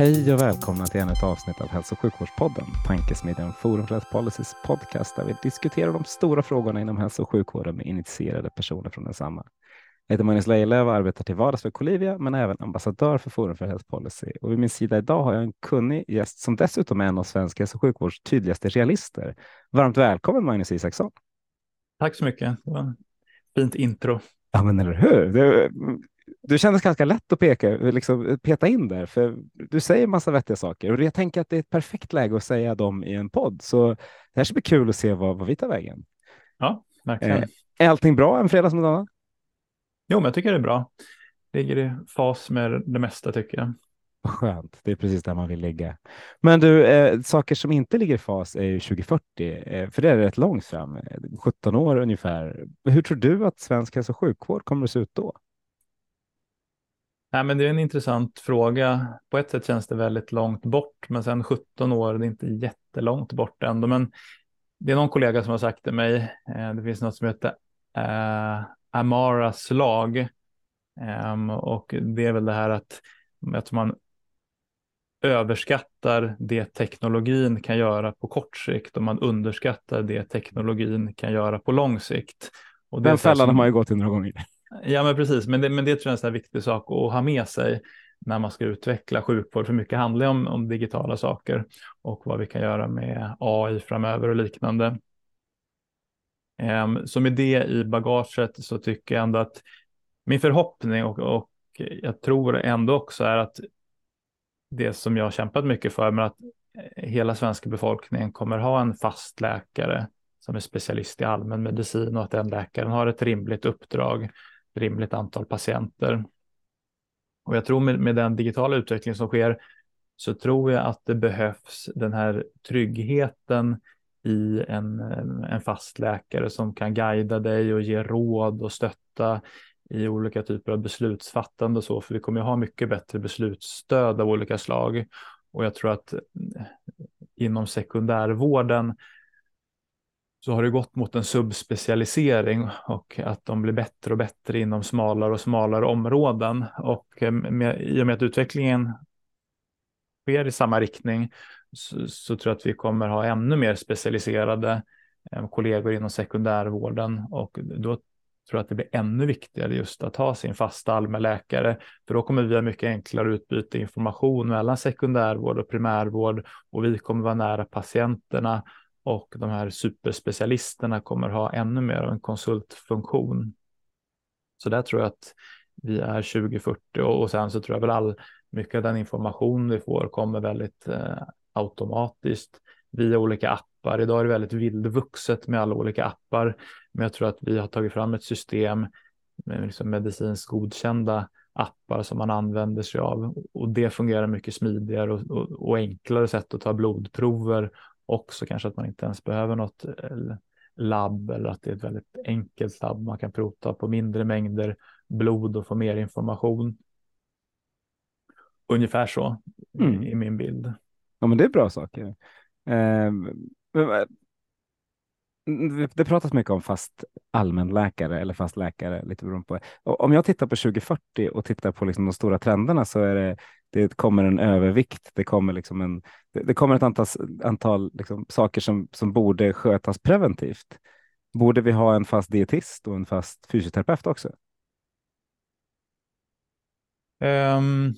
Hej och välkomna till ännu ett avsnitt av Hälso och sjukvårdspodden, tankesmedjan Forum för Health Policies podcast där vi diskuterar de stora frågorna inom hälso och sjukvården med initierade personer från densamma. Jag heter Magnus Lejelöw och arbetar till vardags för Colivia men även ambassadör för Forum för Health Policy. Och vid min sida idag har jag en kunnig gäst som dessutom är en av svensk hälso och sjukvårds tydligaste realister. Varmt välkommen Magnus Isaksson. Tack så mycket. Det var fint intro. Ja, men eller hur? Det, du kändes ganska lätt att peka, liksom, peta in där, för du säger massa vettiga saker och jag tänker att det är ett perfekt läge att säga dem i en podd. Så det här ska bli kul att se vad, vad vi tar vägen. Ja, verkligen. Eh, är allting bra en fredag som denna? Jo, men jag tycker det är bra. Ligger i fas med det mesta tycker jag. Vad skönt, det är precis där man vill ligga. Men du, eh, saker som inte ligger i fas är ju 2040, eh, för det är rätt långt fram, 17 år ungefär. Hur tror du att svensk hälso och sjukvård kommer att se ut då? Nej, men det är en intressant fråga. På ett sätt känns det väldigt långt bort, men sen 17 år, det är inte jättelångt bort ändå. Men det är någon kollega som har sagt till mig, eh, det finns något som heter eh, Amaras lag. Um, och det är väl det här att, att man överskattar det teknologin kan göra på kort sikt och man underskattar det teknologin kan göra på lång sikt. Och Den fällan har man ju gått i några gånger. Ja, men precis. Men det, men det tror jag är en viktig sak att ha med sig när man ska utveckla sjukvård. För mycket handlar om, om digitala saker och vad vi kan göra med AI framöver och liknande. Um, så med det i bagaget så tycker jag ändå att min förhoppning och, och jag tror ändå också är att det som jag har kämpat mycket för, men att hela svenska befolkningen kommer ha en fast läkare som är specialist i allmän medicin och att den läkaren har ett rimligt uppdrag rimligt antal patienter. Och jag tror med, med den digitala utveckling som sker så tror jag att det behövs den här tryggheten i en, en fast läkare som kan guida dig och ge råd och stötta i olika typer av beslutsfattande och så, för vi kommer ju ha mycket bättre beslutsstöd av olika slag. Och jag tror att mm, inom sekundärvården så har det gått mot en subspecialisering och att de blir bättre och bättre inom smalare och smalare områden. Och eh, med, i och med att utvecklingen sker i samma riktning så, så tror jag att vi kommer ha ännu mer specialiserade eh, kollegor inom sekundärvården och då tror jag att det blir ännu viktigare just att ha sin fasta allmänläkare. För då kommer vi ha mycket enklare utbyte information mellan sekundärvård och primärvård och vi kommer vara nära patienterna och de här superspecialisterna kommer ha ännu mer av en konsultfunktion. Så där tror jag att vi är 2040 och, sen så tror jag väl all mycket av den information vi får kommer väldigt eh, automatiskt via olika appar. Idag är det väldigt vildvuxet med alla olika appar, men jag tror att vi har tagit fram ett system med liksom medicinskt godkända appar som man använder sig av och det fungerar mycket smidigare och, och, och enklare sätt att ta blodprover också kanske att man inte ens behöver något eh, labb eller att det är ett väldigt enkelt labb. Man kan prova på mindre mängder blod och få mer information. Ungefär så mm. i min bild. Ja, men det är bra saker. Eh, det pratas mycket om fast allmänläkare eller fast läkare, lite beroende på. Om jag tittar på 2040 och tittar på liksom de stora trenderna så är det, det kommer en övervikt. Det kommer, liksom en, det kommer ett antal, antal liksom saker som, som borde skötas preventivt. Borde vi ha en fast dietist och en fast fysioterapeut också? Um,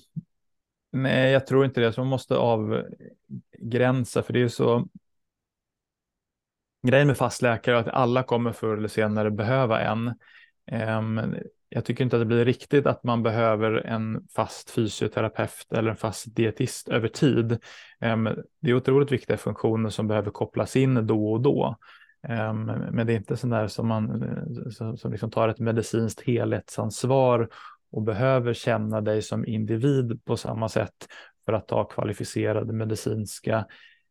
nej, jag tror inte det. Så man måste avgränsa, för det är så grejen med fastläkare är att alla kommer förr eller senare behöva en. Ehm, jag tycker inte att det blir riktigt att man behöver en fast fysioterapeut eller en fast dietist över tid. Ehm, det är otroligt viktiga funktioner som behöver kopplas in då och då. Ehm, men det är inte sådär som man eh, som liksom tar ett medicinskt helhetsansvar och behöver känna dig som individ på samma sätt för att ta kvalificerade medicinska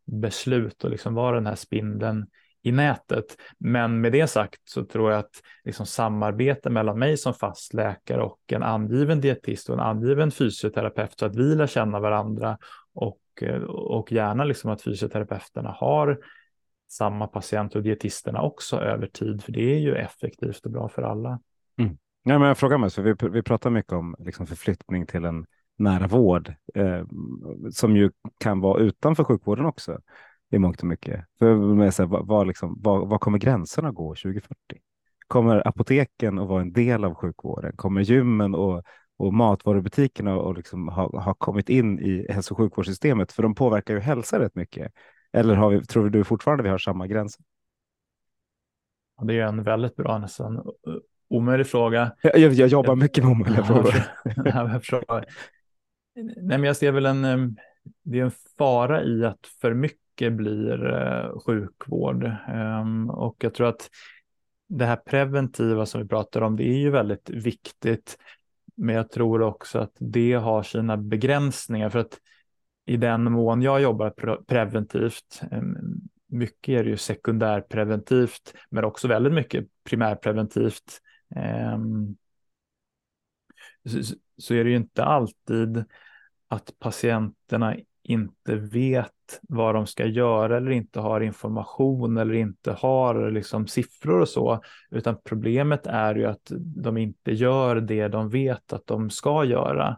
beslut och liksom vara den här spindeln i nätet. Men med det sagt så tror jag att liksom samarbete mellan mig som fast läkare och en angiven dietist och en angiven fysioterapeut så att vi lär känna varandra och, och gärna liksom att fysioterapeuterna har samma patient och dietisterna också över tid, för det är ju effektivt och bra för alla. Mm. Ja, men jag frågar mig, så vi, vi pratar mycket om liksom förflyttning till en nära vård eh, som ju kan vara utanför sjukvården också i mångt och mycket. För med så här, vad, vad, liksom, vad, vad kommer gränserna gå 2040? Kommer apoteken att vara en del av sjukvården? Kommer gymmen och, och matvarubutikerna och liksom ha, ha kommit in i hälso och sjukvårdssystemet? För de påverkar ju hälsa rätt mycket. Eller har vi, tror du fortfarande vi har samma gränser? Det är en väldigt bra, nästan omöjlig fråga. Jag, jag, jag jobbar mycket med omöjliga frågor. Nej, men jag ser väl en, det är en fara i att för mycket blir eh, sjukvård. Ehm, och jag tror att det här preventiva som vi pratar om, det är ju väldigt viktigt. Men jag tror också att det har sina begränsningar för att i den mån jag jobbar preventivt, ehm, mycket är det ju sekundärpreventivt, men också väldigt mycket primärpreventivt. Ehm, så är det ju inte alltid att patienterna inte vet vad de ska göra eller inte har information eller inte har liksom siffror och så, utan problemet är ju att de inte gör det de vet att de ska göra.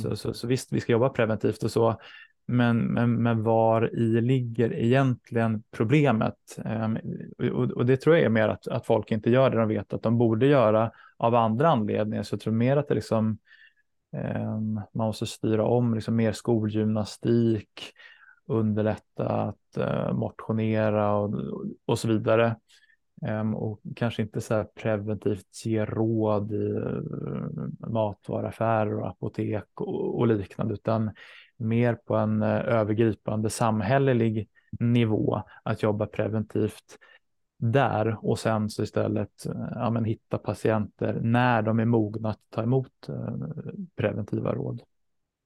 Så, mm. så, så visst, vi ska jobba preventivt och så, men, men, men var i ligger egentligen problemet? Um, och, och, det tror jag är mer att, att folk inte gör det de vet att de borde göra av andra anledningar. Så jag tror mer att det liksom Ehm, man måste styra om liksom mer skolgymnastik, underlätta att eh, motionera och, och så vidare. Ehm, och kanske inte så här preventivt ge råd i eh, matvaruaffärer och apotek och, och liknande, utan mer på en eh, övergripande samhällelig nivå att jobba preventivt där och sen så istället eh, ja, men hitta patienter när de är mogna att ta emot eh, preventiva råd.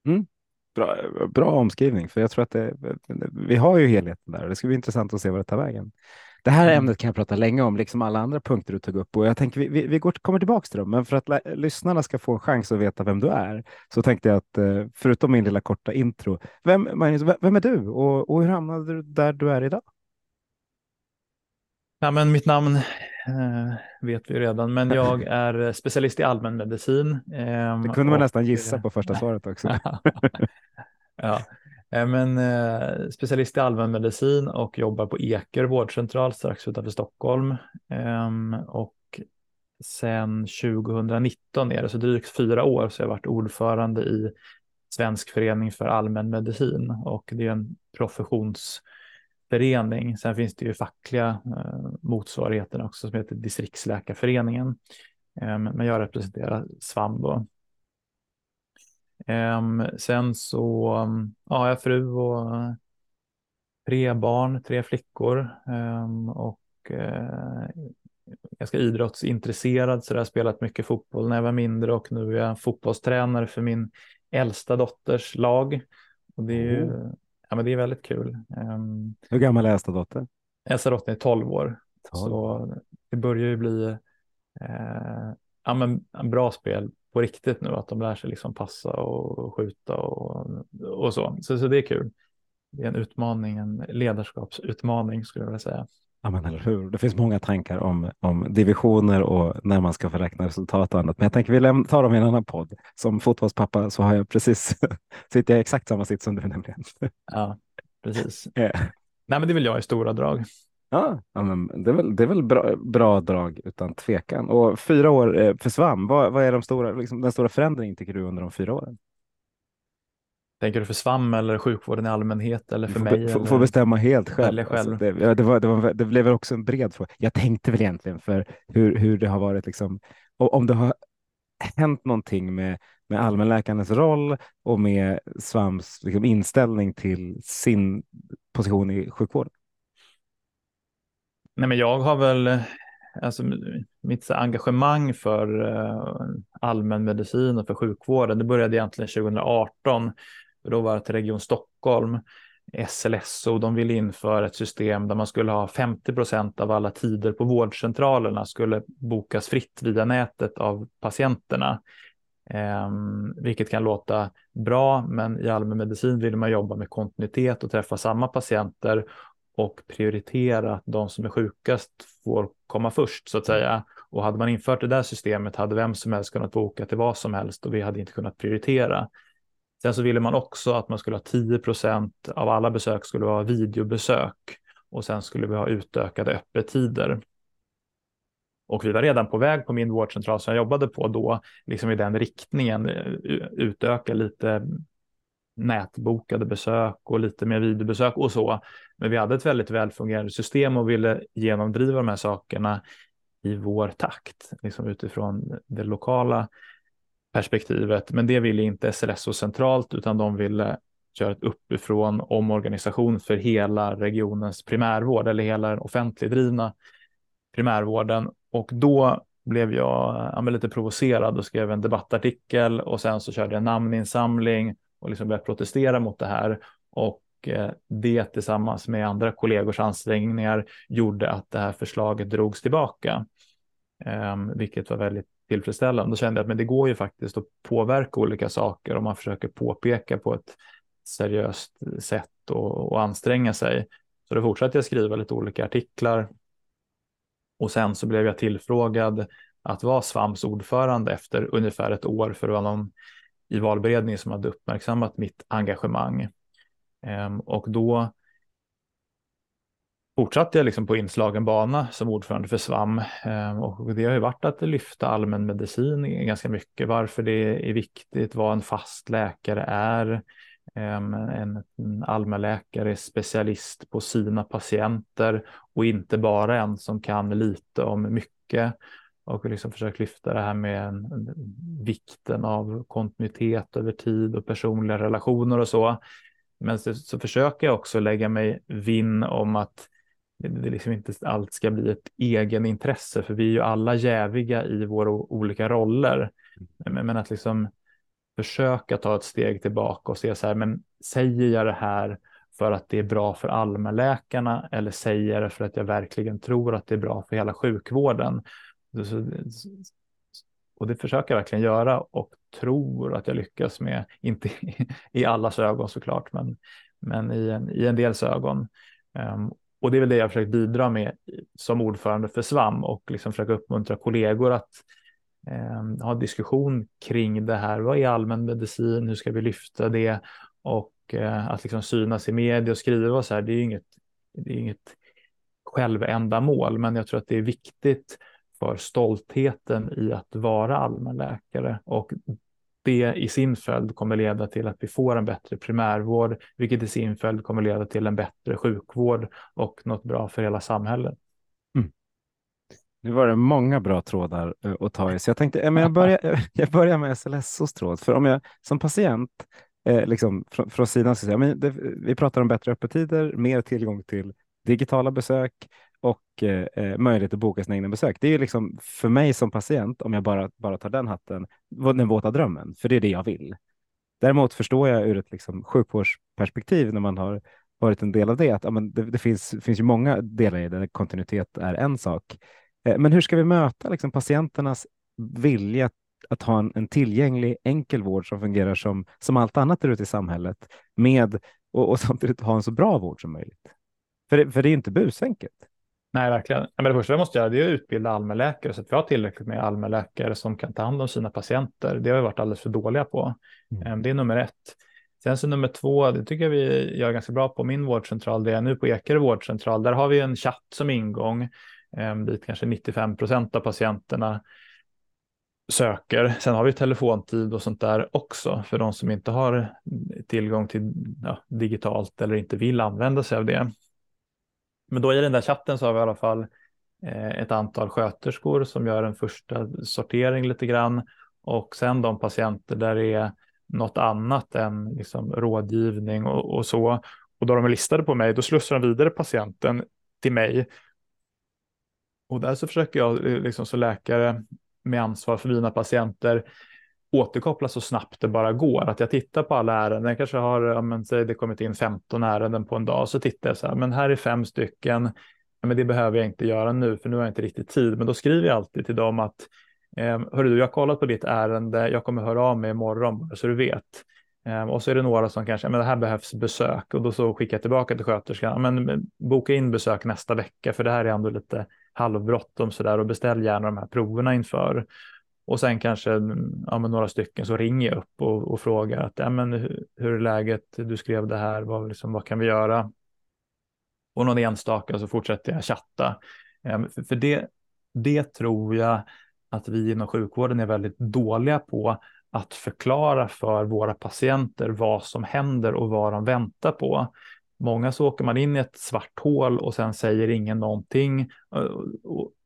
Mm. Bra, bra omskrivning, för jag tror att det, vi har ju helheten där. Det ska bli intressant att se vad det tar vägen. Det här mm. ämnet kan jag prata länge om, liksom alla andra punkter du tog upp och jag tänker vi, vi, vi går, kommer tillbaka till dem, men för att lyssnarna ska få en chans att veta vem du är så tänkte jag att eh, förutom min lilla korta intro, vem, Magnus, vem är du och, och hur hamnade du där du är idag? Ja, men mitt namn eh, vet vi redan, men jag är specialist i allmänmedicin. Eh, det kunde man och, nästan gissa på första svaret också. ja, Eh, men eh, specialist i allmänmedicin och jobbar på Eker vårdcentral strax utanför Stockholm. Eh, och sen 2019 är det så drygt fyra år så jag har varit ordförande i Svensk förening för allmänmedicin och det är en förening. Sen finns det ju fackliga eh, motsvarigheter också som heter distriktsläkarföreningen. Eh, men jag representerar Svambo. Eh, sen så ja, jag har jag fru och tre barn, tre flickor ehm, och eh, ganska idrottsintresserad så jag har spelat mycket fotboll när jag var mindre och nu är jag fotbollstränare för min äldsta dotters lag. Och det är ju mm ja, men det är väldigt kul. Um, Hur gammal är äldsta dotter? Äldsta dottern är 12 år. 12. Så det börjar ju bli uh, ja, men bra spel på riktigt nu, att de lär sig liksom passa och skjuta och, och så. så. Så det är kul. Det är en utmaning, en ledarskapsutmaning skulle jag vilja säga. Ja, men eller hur? Det finns många tankar om, om divisioner och när man ska få räkna resultat och annat. Men jag tänker vi tar dem i en annan podd. Som fotbollspappa så har jag precis, sitter jag i exakt samma sitt som du nämligen. Ja, precis. yeah. Nej, men det vill jag i stora drag. Ja, ja men det är väl, det är väl bra, bra drag utan tvekan. Och fyra år eh, försvann. Vad, vad är de stora, liksom, den stora förändringen tycker du under de fyra åren? Tänker du för SVAM eller sjukvården i allmänhet eller för mig? Får, får bestämma helt själv. själv. Alltså, det, det, var, det, var, det blev också en bred fråga. Jag tänkte väl egentligen för hur, hur det har varit, liksom, om det har hänt någonting med, med allmänläkarens roll och med SVAMs liksom, inställning till sin position i sjukvården. Nej, men jag har väl, alltså mitt engagemang för uh, allmänmedicin och för sjukvården, det började egentligen 2018. Då var det Region Stockholm, SLSO, de ville införa ett system där man skulle ha 50 procent av alla tider på vårdcentralerna skulle bokas fritt via nätet av patienterna. Um, vilket kan låta bra, men i allmänmedicin vill man jobba med kontinuitet och träffa samma patienter och prioritera att de som är sjukast får komma först så att säga. Och hade man infört det där systemet hade vem som helst kunnat boka till vad som helst och vi hade inte kunnat prioritera. Sen så ville man också att man skulle ha 10 procent av alla besök skulle vara videobesök och sen skulle vi ha utökade öppettider. Och vi var redan på väg på min vårdcentral som jag jobbade på då, liksom i den riktningen, eh, utöka lite nätbokade besök och lite mer videobesök och så. Men vi hade ett väldigt välfungerande system och ville genomdriva de här sakerna i vår takt, liksom utifrån det lokala perspektivet. Men det ville inte SLSO centralt, utan de ville eh, köra ett uppifrån omorganisation för hela regionens primärvård eller hela den offentligt drivna primärvården. Och då blev jag eh, ja, lite provocerad och skrev en debattartikel och sen så körde jag en namninsamling och liksom började protestera mot det här. Och eh, det tillsammans med andra kollegors ansträngningar gjorde att det här förslaget drogs tillbaka, Ehm, vilket var väldigt tillfredsställande. Då kände jag att men det går ju faktiskt att påverka olika saker om man försöker påpeka på ett seriöst sätt och, och anstränga sig. Så då fortsatte jag skriva lite olika artiklar och sen så blev jag tillfrågad att vara Svams ordförande efter ungefär ett år för det var någon i valberedningen som hade uppmärksammat mitt engagemang. Ehm, och då fortsatte jag liksom på inslagen bana som ordförande för SVAM. Ehm, och det har ju varit att lyfta allmänmedicin ganska mycket, varför det är viktigt, vad en fast läkare är, ehm, en allmänläkare är specialist på sina patienter och inte bara en som kan lite om mycket. Och liksom försökt lyfta det här med vikten av kontinuitet över tid och personliga relationer och så. Men så, så försöker jag också lägga mig vinn om att det, liksom inte allt ska bli ett egenintresse, för vi är ju alla jäviga i våra olika roller. Men, men att liksom försöka ta ett steg tillbaka och se så här, men säger jag det här för att det är bra för allmänläkarna eller säger jag det för att jag verkligen tror att det är bra för hela sjukvården? Och det försöker jag verkligen göra och tror att jag lyckas med, inte i allas ögon såklart, men, men i, en, i en dels ögon. Och det är väl det jag försökt bidra med som ordförande för SVAM och liksom försöka uppmuntra kollegor att eh, ha diskussion kring det här. Vad är allmän medicin? Hur ska vi lyfta det? Och eh, att liksom synas i media och skriva och så här, det är inget, det är inget självändamål, men jag tror att det är viktigt för stoltheten i att vara allmänläkare och det i sin följd kommer leda till att vi får en bättre primärvård, vilket i sin följd kommer leda till en bättre sjukvård och något bra för hela samhället. Mm. Nu var det många bra trådar eh, att ta i, så jag tänkte men jag, börjar, jag börjar med SLSOs tråd, för om jag som patient eh, liksom, från, från sidan så säger men det, vi pratar om bättre öppettider, mer tillgång till digitala besök, och eh, eh, möjlighet att boka sina egna besök. Det är ju liksom för mig som patient, om jag bara, bara tar den hatten, den våta drömmen, för det är det jag vill. Däremot förstår jag ur ett liksom, sjukvårdsperspektiv när man har varit en del av det, att ja, men det, det finns, finns ju många delar i det, där kontinuitet är en sak. Eh, men hur ska vi möta liksom, patienternas vilja att ha en, en, tillgänglig, enkel vård som fungerar som, som allt annat där ute i samhället med och, och samtidigt ha en så bra vård som möjligt? För det, för det är inte busenkelt. Nej, verkligen. Men det första vi måste göra är att utbilda allmänläkare så att vi har tillräckligt med allmänläkare som kan ta hand om sina patienter. Det har vi varit alldeles för dåliga på. Mm. Ehm, det är nummer ett. Sen så nummer två, det tycker jag vi gör ganska bra på min vårdcentral, det är nu på Ekerö vårdcentral. Där har vi en chatt som ingång ehm, dit kanske 95 procent av patienterna söker. Sen har vi telefontid och sånt där också för de som inte har tillgång till ja, digitalt eller inte vill använda sig av det. Men då i den där chatten så har vi i alla fall eh, ett antal sköterskor som gör en första sortering lite grann och sen de patienter där det är något annat än liksom rådgivning och, och så. Och då de är listade på mig, då slussar de vidare patienten till mig Och där så försöker jag eh, liksom som läkare med ansvar för mina patienter återkoppla så snabbt det bara går. Att jag tittar på alla ärenden, jag kanske har, ja, men, säg det kommit in 15 ärenden på en dag, så tittar jag så här, men här är fem stycken, ja, men det behöver jag inte göra nu, för nu har jag inte riktigt tid. Men då skriver jag alltid till dem att, eh, hörru du, jag har kollat på ditt ärende, jag kommer höra av mig imorgon, så du vet. Eh, och så är det några som kanske, men det här behövs besök, och då så skickar jag tillbaka till sköterskan, men boka in besök nästa vecka, för det här är ändå lite halvbråttom sådär, och beställ gärna de här proverna inför. Och sen kanske ja, några stycken så ringer jag upp och, och frågar att ja, men hur, hur är läget? Du skrev det här, vad, liksom, vad kan vi göra? Och någon enstaka så fortsätter jag chatta. Ehm, för, för det, det tror jag att vi inom sjukvården är väldigt dåliga på att förklara för våra patienter vad som händer och vad de väntar på. Många så åker man in i ett svart hål och sen säger ingen någonting. Eh,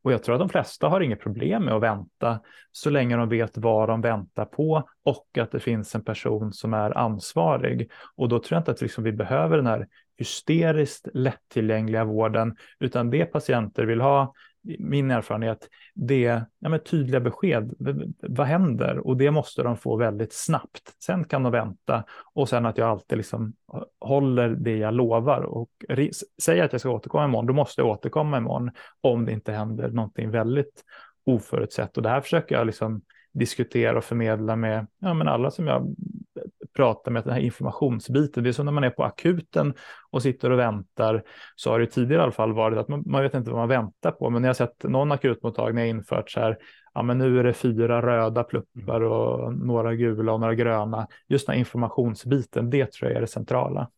och jag tror att de flesta har inget problem med att vänta så länge de vet vad de väntar på och att det finns en person som är ansvarig. Och då tror jag inte att liksom vi behöver den här hysteriskt lättillgängliga vården, utan det patienter vill ha min erfarenhet, det är ja, tydliga besked. Vad händer? Och det måste de få väldigt snabbt. Sen kan de vänta och sen att jag alltid liksom eh, håller det jag lovar och säger att jag ska återkomma imorgon, då måste jag återkomma imorgon om det inte händer någonting väldigt oförutsett. Och det här försöker jag liksom diskutera och förmedla med ja, men alla som jag pratar med, den här informationsbiten. Det är som när man är på akuten och sitter och väntar, så har det tidigare i alla fall varit att man, man vet inte vad man väntar på. Men jag har sett någon akutmottagning infört så här, ja men nu är det fyra röda pluppar och några gula och några gröna. Just den här informationsbiten, det tror jag är det centrala.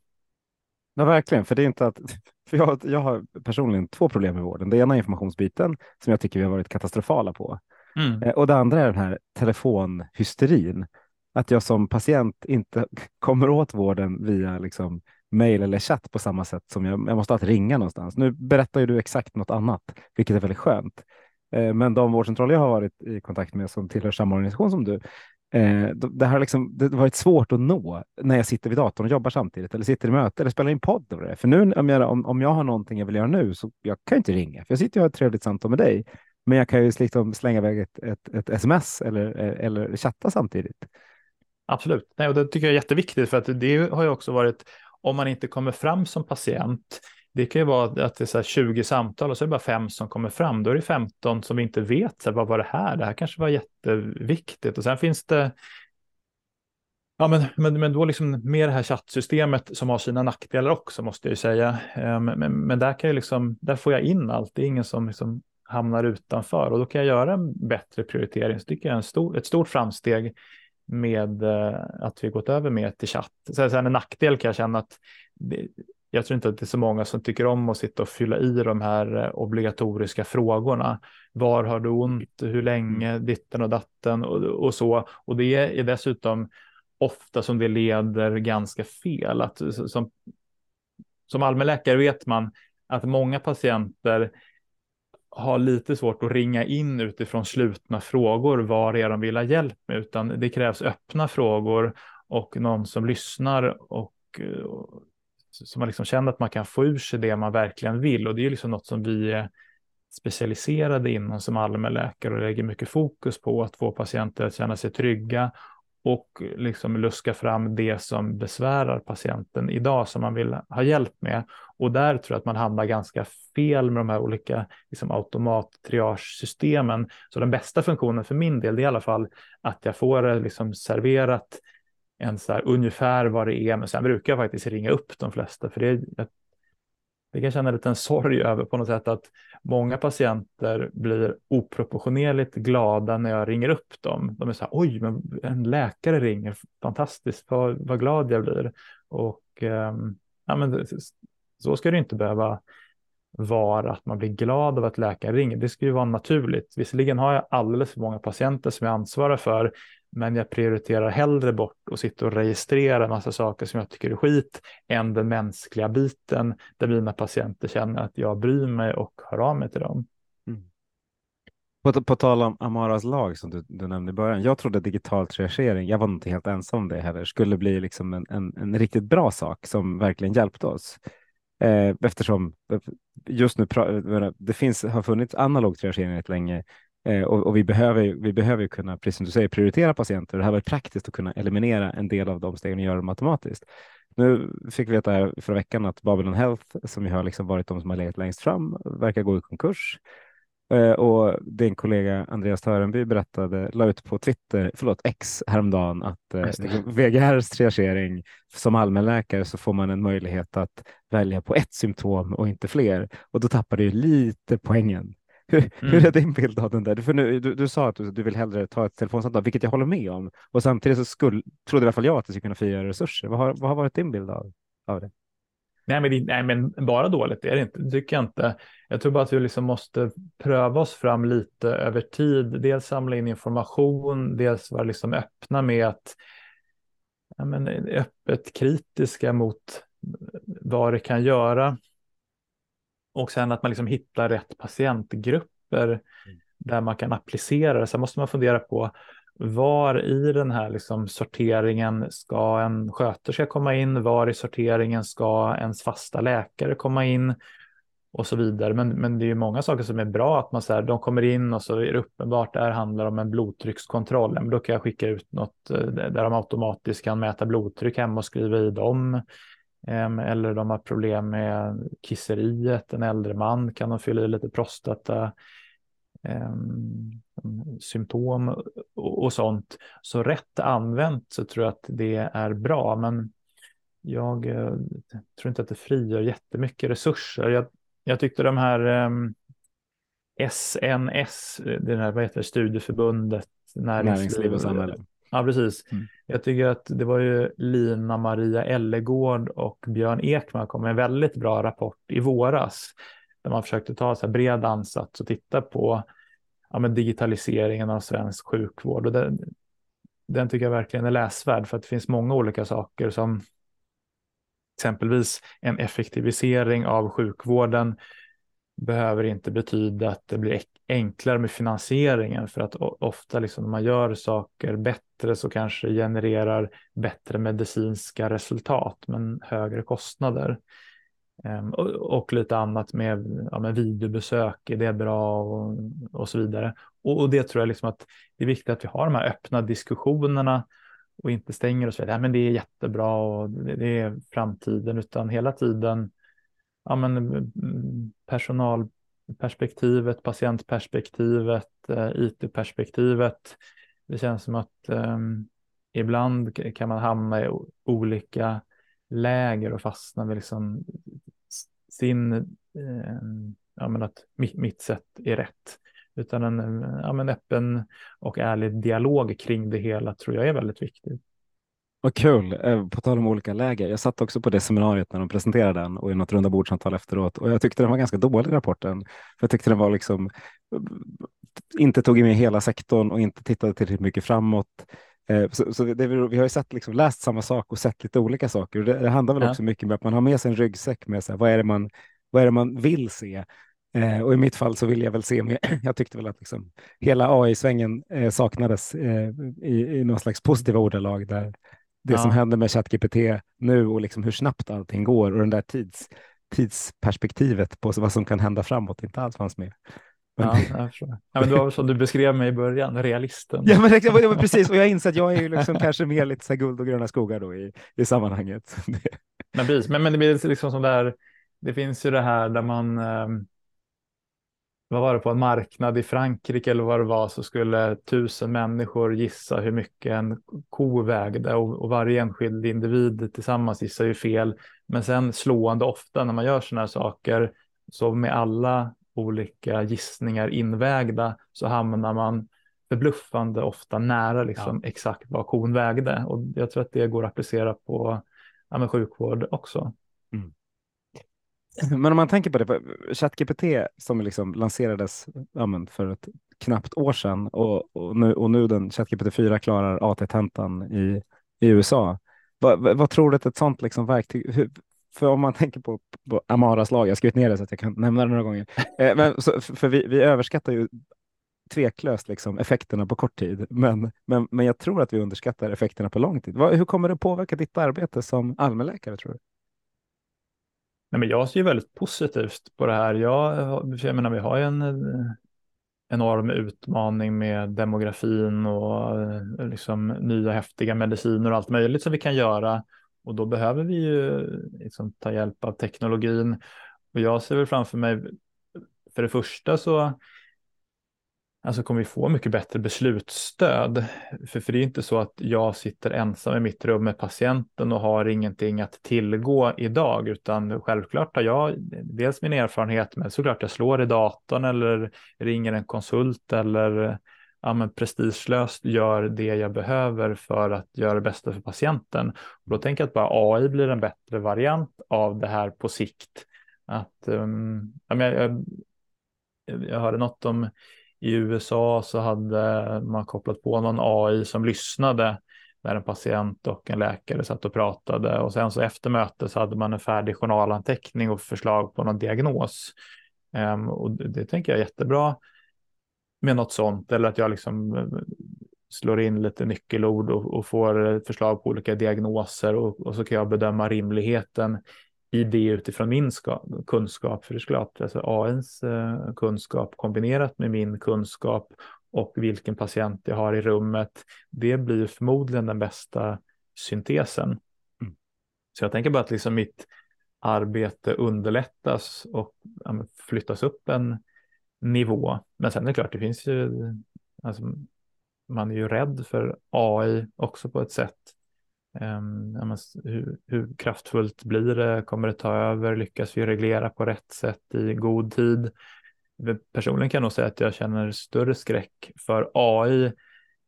Ja, verkligen, för det är inte att för jag, jag har personligen två problem med vården. Det ena är informationsbiten som jag tycker vi har varit katastrofala på. Mm. Eh, och det andra är den här telefonhysterin. Att jag som patient inte kommer åt vården via liksom mejl eller chatt på samma sätt som jag, jag måste alltid ringa någonstans. Nu berättar ju du exakt något annat, vilket är väldigt skönt. Eh, men de vårdcentraler jag har varit i kontakt med som tillhör samma organisation som du, eh, liksom, det har liksom, det varit svårt att nå när jag sitter vid datorn och jobbar samtidigt eller sitter i möte eller spelar in podd. För nu om jag, om, om jag har någonting jag vill göra nu så jag kan inte ringa, för jag sitter och har ett trevligt samtal med dig. Men jag kan ju liksom slänga iväg ett, ett, ett sms eller, eller chatta samtidigt. Absolut, Nej, och det tycker jag är jätteviktigt för att det har ju också varit om man inte kommer fram som patient. Det kan ju vara att det är så 20 samtal och så är det bara fem som kommer fram. Då är det 15 som inte vet så här, vad var det här? Det här kanske var jätteviktigt och sen finns det Ja, men, men, men då liksom med det här chattsystemet som har sina nackdelar också måste jag ju säga. Ehm, men, men där kan jag liksom, där får jag in allt. Det är ingen som liksom hamnar utanför och då kan jag göra en bättre prioritering. Så tycker jag är en stor, ett stort framsteg med eh, att vi gått över mer till chatt. Så sen en nackdel kan jag känna att det, jag tror inte att det är så många som tycker om att sitta och fylla i de här eh, obligatoriska frågorna. Var har du ont? Hur länge? Mm. Ditten och datten och, och så. Och det är dessutom ofta som det leder ganska fel. Att, som, som allmänläkare vet man att många patienter har lite svårt att ringa in utifrån slutna frågor vad det är de vill ha hjälp med, utan det krävs öppna frågor och någon som lyssnar och, och som man liksom känner att man kan få ur sig det man verkligen vill. Och det är liksom något som vi är specialiserade inom som allmänläkare och lägger mycket fokus på att få patienter att känna sig trygga och liksom luska fram det som besvärar patienten idag som man vill ha hjälp med. Och där tror jag att man hamnar ganska fel med de här olika liksom, automat-triage-systemen. Så den bästa funktionen för min del är i alla fall att jag får det liksom serverat en så här, ungefär vad det är, men sen brukar jag faktiskt ringa upp de flesta, för det, det kan känna lite en sorg över på något sätt att många patienter blir oproportionerligt glada när jag ringer upp dem. De är så här, oj, men en läkare ringer, fantastiskt, vad, vad glad jag blir. Och eh, ja, men så ska det inte behöva vara att man blir glad av att läkaren ringer. Det ska ju vara naturligt. Visserligen har jag alldeles för många patienter som jag ansvarar för, men jag prioriterar hellre bort och sitta och registrera en massa saker som jag tycker är skit än den mänskliga biten där mina patienter känner att jag bryr mig och hör av mig till dem. Mm. På, på tal om Amaras lag som du, du nämnde i början. Jag trodde digital triagering, jag var inte helt ensam om det heller, skulle bli liksom en, en, en riktigt bra sak som verkligen hjälpte oss. Eh, eftersom eh, just nu det finns, har funnits analog triagering rätt länge eh, och, och, vi behöver, vi behöver kunna, precis som du säger, prioritera patienter. Det här var praktiskt att kunna eliminera en del av de stegen och göra dem automatiskt. Nu fick vi veta här förra veckan att Babylon Health, som ju har liksom varit de som har legat längst fram, verkar gå i konkurs. Eh, och din kollega Andreas Törenby berättade, la ut på Twitter, förlåt X häromdagen att eh, VGRs triagering som allmänläkare så får man en möjlighet att välja på ett symptom och inte fler. Och då tappar du lite poängen. Hur, mm. hur är din bild av den där? För nu, du, du sa att du, du, vill hellre ta ett telefonsamtal, vilket jag håller med om. Och samtidigt så skulle, trodde i alla fall jag att det skulle kunna frigöra resurser. Vad har, vad har varit din bild av, av det? Nej men, nej, men bara dåligt är det inte, det tycker jag inte. Jag tror bara att vi liksom måste pröva oss fram lite över tid. Dels samla in information, dels vara liksom öppna med att ja, men, öppet kritiska mot vad det kan göra. Och sen att man liksom hittar rätt patientgrupper mm. där man kan applicera det. Sen måste man fundera på var i den här liksom sorteringen ska en sköterska komma in? Var i sorteringen ska ens fasta läkare komma in? Och så vidare. Men, men det är ju många saker som är bra. Att man så här, de kommer in och så är det uppenbart att det här handlar om en blodtryckskontroll. Men då kan jag skicka ut något eh, där de automatiskt kan mäta blodtryck hemma och skriva i dem. Ehm, eller de har problem med kisseriet. En äldre man kan de fylla i lite prostata ehm, symptom och, sånt. Så rätt använt så tror jag att det är bra, men jag eh, tror inte att det frigör jättemycket resurser. Jag, jag tyckte de här ehm, SNS, eh, det här, vad heter studieförbundet näringsliv, näringsliv och samhälle. Ja, precis. Mm. Jag tycker att det var ju Lina Maria Ellegård och Björn Ekman kom med en väldigt bra rapport i våras där man försökte ta så här bred ansats och titta på ja, men digitaliseringen av svensk sjukvård. Och den, den tycker jag verkligen är läsvärd för att det finns många olika saker som exempelvis en effektivisering av sjukvården behöver inte betyda att det blir enklare med finansieringen för att ofta liksom när man gör saker bättre så kanske det genererar bättre medicinska resultat men högre kostnader. Ehm, och, lite annat med, ja, med videobesök, är det bra och, och så vidare. Och, och, det tror jag liksom att det är viktigt att vi har de här öppna diskussionerna och inte stänger och säger att det är jättebra och det, det, är framtiden, utan hela tiden ja, men, eh, personalperspektivet, patientperspektivet, eh, IT-perspektivet. Det känns som att um, ibland kan man hamna i olika läger och fastna vid liksom sin, eh, ja men att mitt, mitt sätt är rätt. Utan en eh, ja men öppen och ärlig dialog kring det hela tror jag är väldigt viktigt. Vad kul, eh, på tal om olika läger. Jag satt också på det seminariet när de presenterade den och i något runda bordsamtal efteråt och jag tyckte den var ganska dålig rapporten. För jag tyckte den var liksom inte tog med hela sektorn och inte tittade tillräckligt mycket framåt. Eh, så, så det, vi har ju sett, liksom, läst samma sak och sett lite olika saker. Det, det handlar väl ja. också mycket om att man har med sig en ryggsäck med så här, vad, är det man, vad är det man vill se. Eh, och i mitt fall så vill jag väl se, med, jag tyckte väl att liksom, hela AI-svängen eh, saknades eh, i, i någon slags positiva ordalag där det ja. som händer med ChatGPT nu och liksom hur snabbt allting går och den där tids, tidsperspektivet på vad som kan hända framåt inte alls fanns med. Ja, jag Ja, men det var som du beskrev mig i början, realisten. Ja, men, ja, men precis. Och jag inser att jag är ju liksom kanske mer lite så guld och gröna skogar då i, i sammanhanget. men precis, men, men det blir liksom som där, det finns ju det här där man, eh, vad var det på en marknad i Frankrike eller vad det var, så skulle tusen människor gissa hur mycket en ko vägde och, och varje enskild individ tillsammans gissar ju fel. Men sen slående ofta när man gör sådana här saker, så med alla olika gissningar invägda så hamnar man förbluffande ofta nära liksom ja. exakt vad kon vägde. Och jag tror att det går att applicera på ja, sjukvård också. Mm. Men om man tänker på det, ChatGPT som liksom lanserades ja, för ett knappt år sedan och, och, nu, och nu den ChatGPT 4 klarar AT-tentan i, i USA. Vad, vad, tror du att ett sånt liksom verktyg, hur, för om man tänker på, på Amaras lag, jag har skrivit ner det så att jag kan nämna det några gånger. Eh, men, så, för vi, vi överskattar ju tveklöst liksom effekterna på kort tid, men, men, men jag tror att vi underskattar effekterna på lång tid. Hur kommer det påverka ditt arbete som allmänläkare tror du? Nej, men jag ser ju väldigt positivt på det här. Jag, jag menar, vi har ju en eh, enorm utmaning med demografin och eh, liksom nya häftiga mediciner och allt möjligt som vi kan göra. Och då behöver vi ju liksom ta hjälp av teknologin. Och jag ser väl framför mig, för det första så Alltså kommer vi få mycket bättre beslutsstöd. För, för det är inte så att jag sitter ensam i mitt rum med patienten och har ingenting att tillgå idag, utan självklart har jag dels min erfarenhet, men såklart jag slår i datorn eller ringer en konsult eller ja, men prestigelöst gör det jag behöver för att göra det bästa för patienten. Och då tänker jag att bara AI blir en bättre variant av det här på sikt. Att, um, jag, jag, jag hörde något om i USA så hade man kopplat på någon AI som lyssnade när en patient och en läkare satt och pratade och sen så efter mötet så hade man en färdig journalanteckning och förslag på någon diagnos. Um, och det, tänker jag är jättebra med något sånt eller att jag liksom eh, slår in lite nyckelord och, och får eh, förslag på olika diagnoser och, och, så kan jag bedöma rimligheten i det utifrån min kunskap. För det är klart, alltså AIns eh, kunskap kombinerat med min kunskap och vilken patient jag har i rummet, det blir förmodligen den bästa syntesen. Mm. Så jag tänker bara att liksom mitt arbete underlättas och ja, flyttas upp en nivå. Men sen är det klart, det finns ju, alltså, man är ju rädd för AI också på ett sätt. Um, hur, hur, kraftfullt blir det? Kommer det ta över? Lyckas vi reglera på rätt sätt i god tid? Personligen kan jag nog säga att jag känner större skräck för AI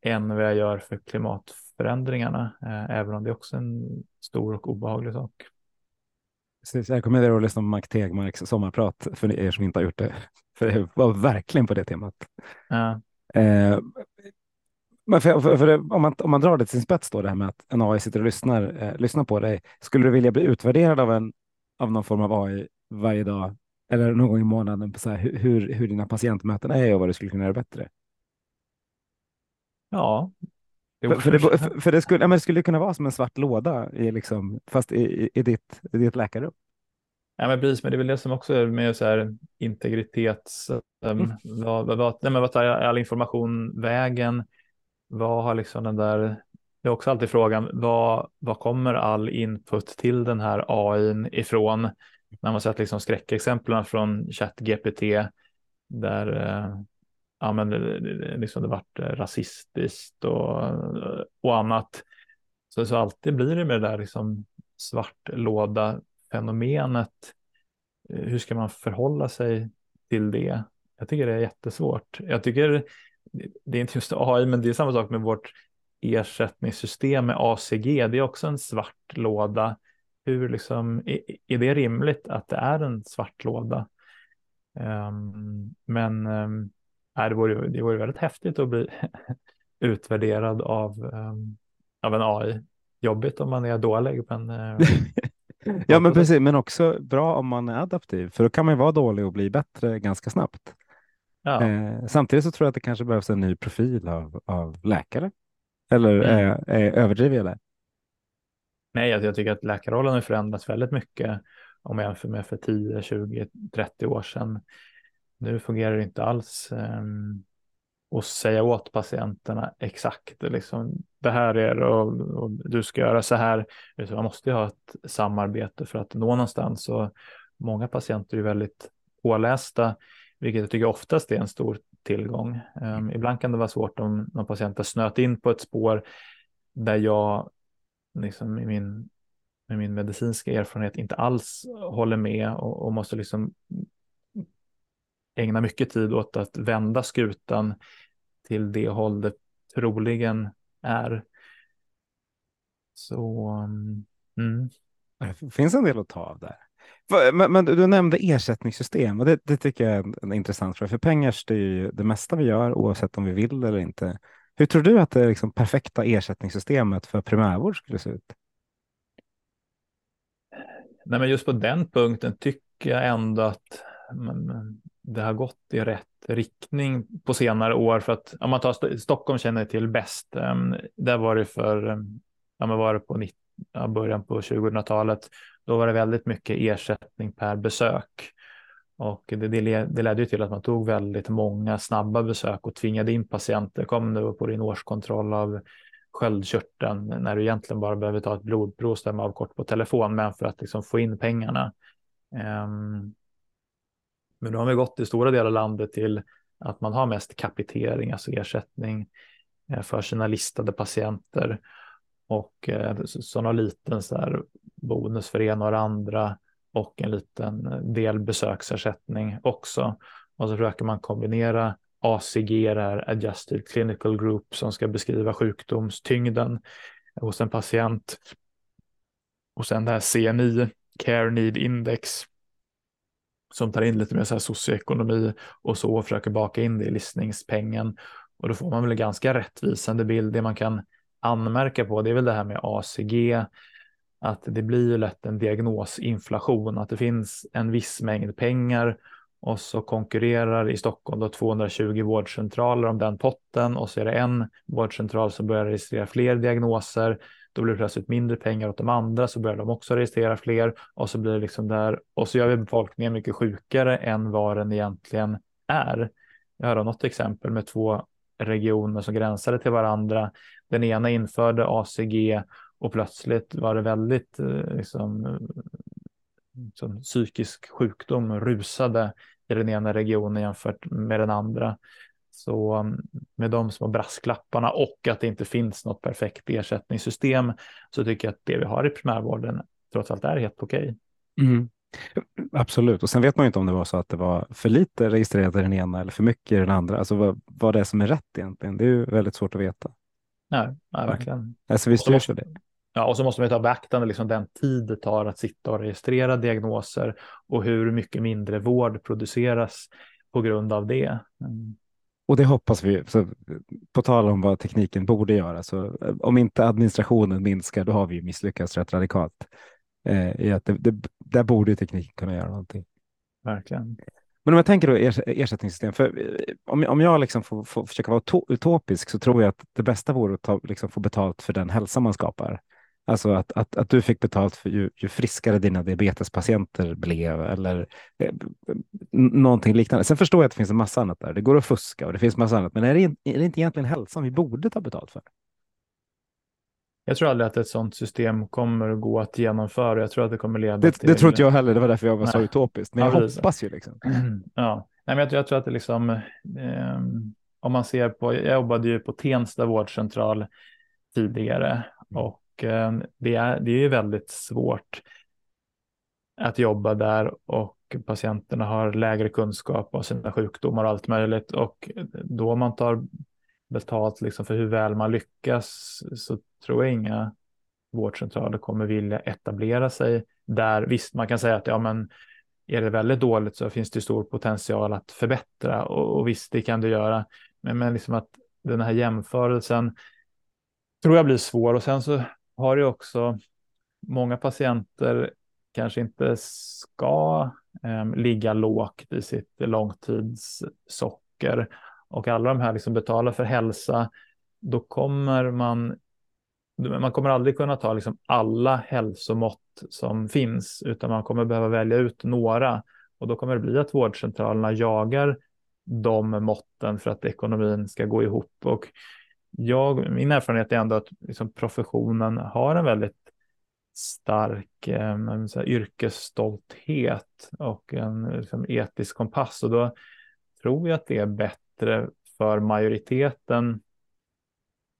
än vad jag gör för klimatförändringarna, eh, även om det är också en stor och obehaglig sak. Precis, jag kommer att lyssna på Mark Tegmarks sommarprat för er som inte har gjort det. För det var verkligen på det temat. Ja. Eh, men för, för, för, om, man, om man drar det till sin spets då, det här med att en AI sitter och lyssnar, eh, lyssnar på dig. Skulle du vilja bli utvärderad av, en, av någon form av AI varje dag eller någon gång i månaden på så här, hur, hur dina patientmöten är och vad du skulle kunna göra bättre? Ja. Det för, för, det, för, för det, skulle, ja, men det skulle kunna vara som en svart låda, i liksom, fast i, i, i, ditt, i ditt läkarrum. Ja, men precis, men det är väl det som också är med så här integritets... Um, mm. vad, vad, nej, men vad tar all information vägen? Vad har liksom den där, det är också alltid frågan, vad, vad kommer all input till den här AI ifrån? När man sett liksom skräckexemplen från ChatGPT där eh, ja, men det, det, liksom det varit eh, rasistiskt och, och annat. Så, så alltid blir det med det där liksom svartlåda fenomenet. Hur ska man förhålla sig till det? Jag tycker det är jättesvårt. Jag tycker det är inte just AI, men det är samma sak med vårt ersättningssystem med ACG. Det är också en svart låda. Hur liksom, är, det rimligt att det är en svart låda? Um, men um, det, vore, det vore väldigt häftigt att bli utvärderad av, um, av en AI. Jobbigt om man är dålig, men uh, Ja, men precis, men också bra om man är adaptiv, för då kan man ju vara dålig och bli bättre ganska snabbt. Ja. Eh, samtidigt så tror jag att det kanske behövs en ny profil av, av läkare. Eller mm. eh, eh, överdriver jag där? Nej, jag, jag tycker att läkarrollen har förändrats väldigt mycket om jag jämför med för 10, 20, 30 år sedan. Nu fungerar det inte alls um, att säga åt patienterna exakt liksom, det här är och, och du ska göra så här. Man måste ju ha ett samarbete för att nå någonstans och många patienter är väldigt pålästa vilket jag tycker oftast är en stor tillgång. Um, ibland kan det vara svårt om någon patient har snöat in på ett spår där jag liksom i min, med min medicinska erfarenhet inte alls håller med och, och måste liksom ägna mycket tid åt att vända skutan till det håll det troligen är. Så mm. Det finns en del att ta av där. Men, men, du nämnde ersättningssystem och det, det tycker jag är en intressant fråga. För pengar styr ju det mesta vi gör oavsett om vi vill eller inte. Hur tror du att det liksom perfekta ersättningssystemet för primärvård skulle se ut? Nej, men just på den punkten tycker jag ändå att det har gått i rätt riktning på senare år. För att om man tar Stockholm känner till bäst. Ehm, där var det för, ehm, ja, men var det på början på 2000-talet, då var det väldigt mycket ersättning per besök. Och det, det, det ledde ju till att man tog väldigt många snabba besök och tvingade in patienter. Kom nu på din årskontroll av sköldkörteln när du egentligen bara behöver ta ett blodprov, och stämma av kort på telefon, men för att liksom få in pengarna. Um, men nu har vi gått i stora delar av landet till att man har mest kapitering, alltså ersättning eh, för sina listade patienter och eh, sådana så någon liten så här bonus för en och det andra och en liten eh, del besöksersättning också. Och så försöker man kombinera ACG, det här Adjusted Clinical Group som ska beskriva sjukdomstyngden hos en patient. Och sen det här CNI, Care Need Index, som tar in lite mer så här socioekonomi och så och försöker baka in det i listningspengen. Och då får man väl en ganska rättvisande bild. Det man kan anmärka på det är väl det här med ACG, att det blir ju lätt en diagnosinflation, att det finns en viss mängd pengar och så konkurrerar i Stockholm då 220 vårdcentraler om den potten och så är det en vårdcentral som börjar registrera fler diagnoser. Då blir det plötsligt mindre pengar åt de andra så börjar de också registrera fler och så blir det liksom där och så gör vi befolkningen mycket sjukare än vad den egentligen är. Jag har något exempel med två regioner som gränsade till varandra. Den ena införde ACG och plötsligt var det väldigt eh, liksom, liksom, psykisk sjukdom rusade i den ena regionen jämfört med den andra. Så mm, med de små brasklapparna och att det inte finns något perfekt ersättningssystem så tycker jag att det vi har i primärvården trots allt är helt okej. Okay. Mm. Absolut, och sen vet man ju inte om det var så att det var för lite registrerat i den ena eller för mycket i den andra. Alltså vad, vad det är som är rätt egentligen, det är ju väldigt svårt att veta. Nej, nej verkligen. Alltså, vi styrs det. Ja, och så måste man ta beaktande liksom den tid det tar att sitta och registrera diagnoser och hur mycket mindre vård produceras på grund av det. Mm. Och det hoppas vi. Så på tal om vad tekniken borde göra, så eh, om inte administrationen minskar, då har vi misslyckats rätt radikalt. Eh, i att det, det, där borde tekniken kunna göra någonting. Verkligen. Men om jag tänker då ersättningssystem, för eh, om, om jag liksom får, får försöka vara utopisk så tror jag att det bästa vore att ta, liksom få betalt för den hälsa man skapar. Alltså att, att, att du fick betalt för ju, ju friskare dina diabetespatienter blev eller eh, någonting liknande. Sen förstår jag att det finns en massa annat där. Det går att fuska och det finns massa annat. Men är det, är det inte egentligen hälsan vi borde ta betalt för? Jag tror aldrig att ett sådant system kommer gå att genomföra. Jag tror att det kommer leda det, till... Det tror inte jag heller. Det var därför jag var så utopiskt. Men jag ja, hoppas ju liksom. Ja, Nej, men jag, tror, jag tror att det liksom... Eh, om man ser på... Jag jobbade ju på Tensta vårdcentral tidigare mm. och eh, det är, det är väldigt svårt att jobba där och patienterna har lägre kunskap om sina sjukdomar och allt möjligt. Och då man tar betalt liksom för hur väl man lyckas så tror jag inga vårdcentraler kommer vilja etablera sig där. Visst, man kan säga att ja, men är det väldigt dåligt så finns det stor potential att förbättra och, och visst, det kan du göra. Men, men liksom att den här jämförelsen tror jag blir svår och sen så har ju också många patienter kanske inte ska eh, ligga lågt i sitt långtidssocker och alla de här liksom betalar för hälsa, då kommer man man kommer aldrig kunna ta liksom alla hälsomått som finns, utan man kommer behöva välja ut några. Och då kommer det bli att vårdcentralerna jagar de måtten för att ekonomin ska gå ihop. Och jag, min erfarenhet är ändå att liksom professionen har en väldigt stark eh, här, yrkesstolthet och en liksom, etisk kompass. Och då tror jag att det är bättre för majoriteten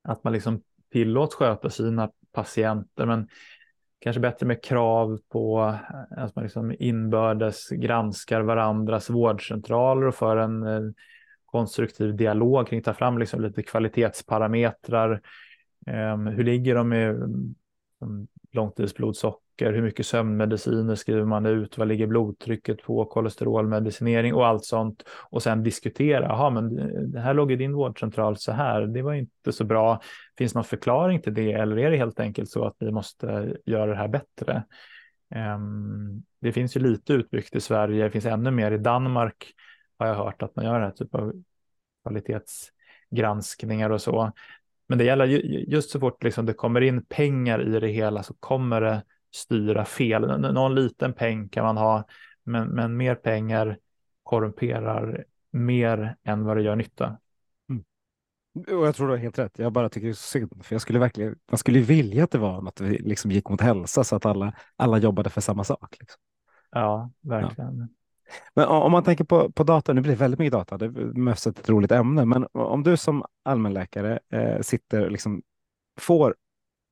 att man liksom tillåts sköta sina patienter, men kanske bättre med krav på eh, att man liksom inbördes granskar varandras vårdcentraler och för en eh, konstruktiv dialog kring att ta fram liksom lite kvalitetsparametrar. Ehm, hur ligger de med mm, långtidsblodsocker? Socker, Hur mycket sömnmediciner skriver man ut? Vad ligger blodtrycket på? Kolesterolmedicinering och allt sånt. Och sen diskutera. Jaha, men det här låg i din vårdcentral så här. Det var inte så bra. Finns det någon förklaring till det? Eller är det helt enkelt så att vi måste göra det här bättre? Ehm, det finns ju lite utbyggt i Sverige. Det finns ännu mer i Danmark har jag hört att man gör den här typen av kvalitetsgranskningar och så. men det gäller just så fort liksom det kommer in pengar i det hela så kommer det styra fel. Någon liten peng kan man ha, men, men mer pengar korrumperar mer än vad det gör nytta. Mm. Och jag tror du har helt rätt. Jag bara tycker det är synd, för jag skulle verkligen, man skulle vilja att det var något vi liksom gick mot hälsa så att alla, alla jobbade för samma sak. Liksom. Ja, verkligen. Ja. Men om man tänker på, på data, nu blir det väldigt mycket data, det är ett roligt ämne, men om du som allmänläkare eh, sitter liksom får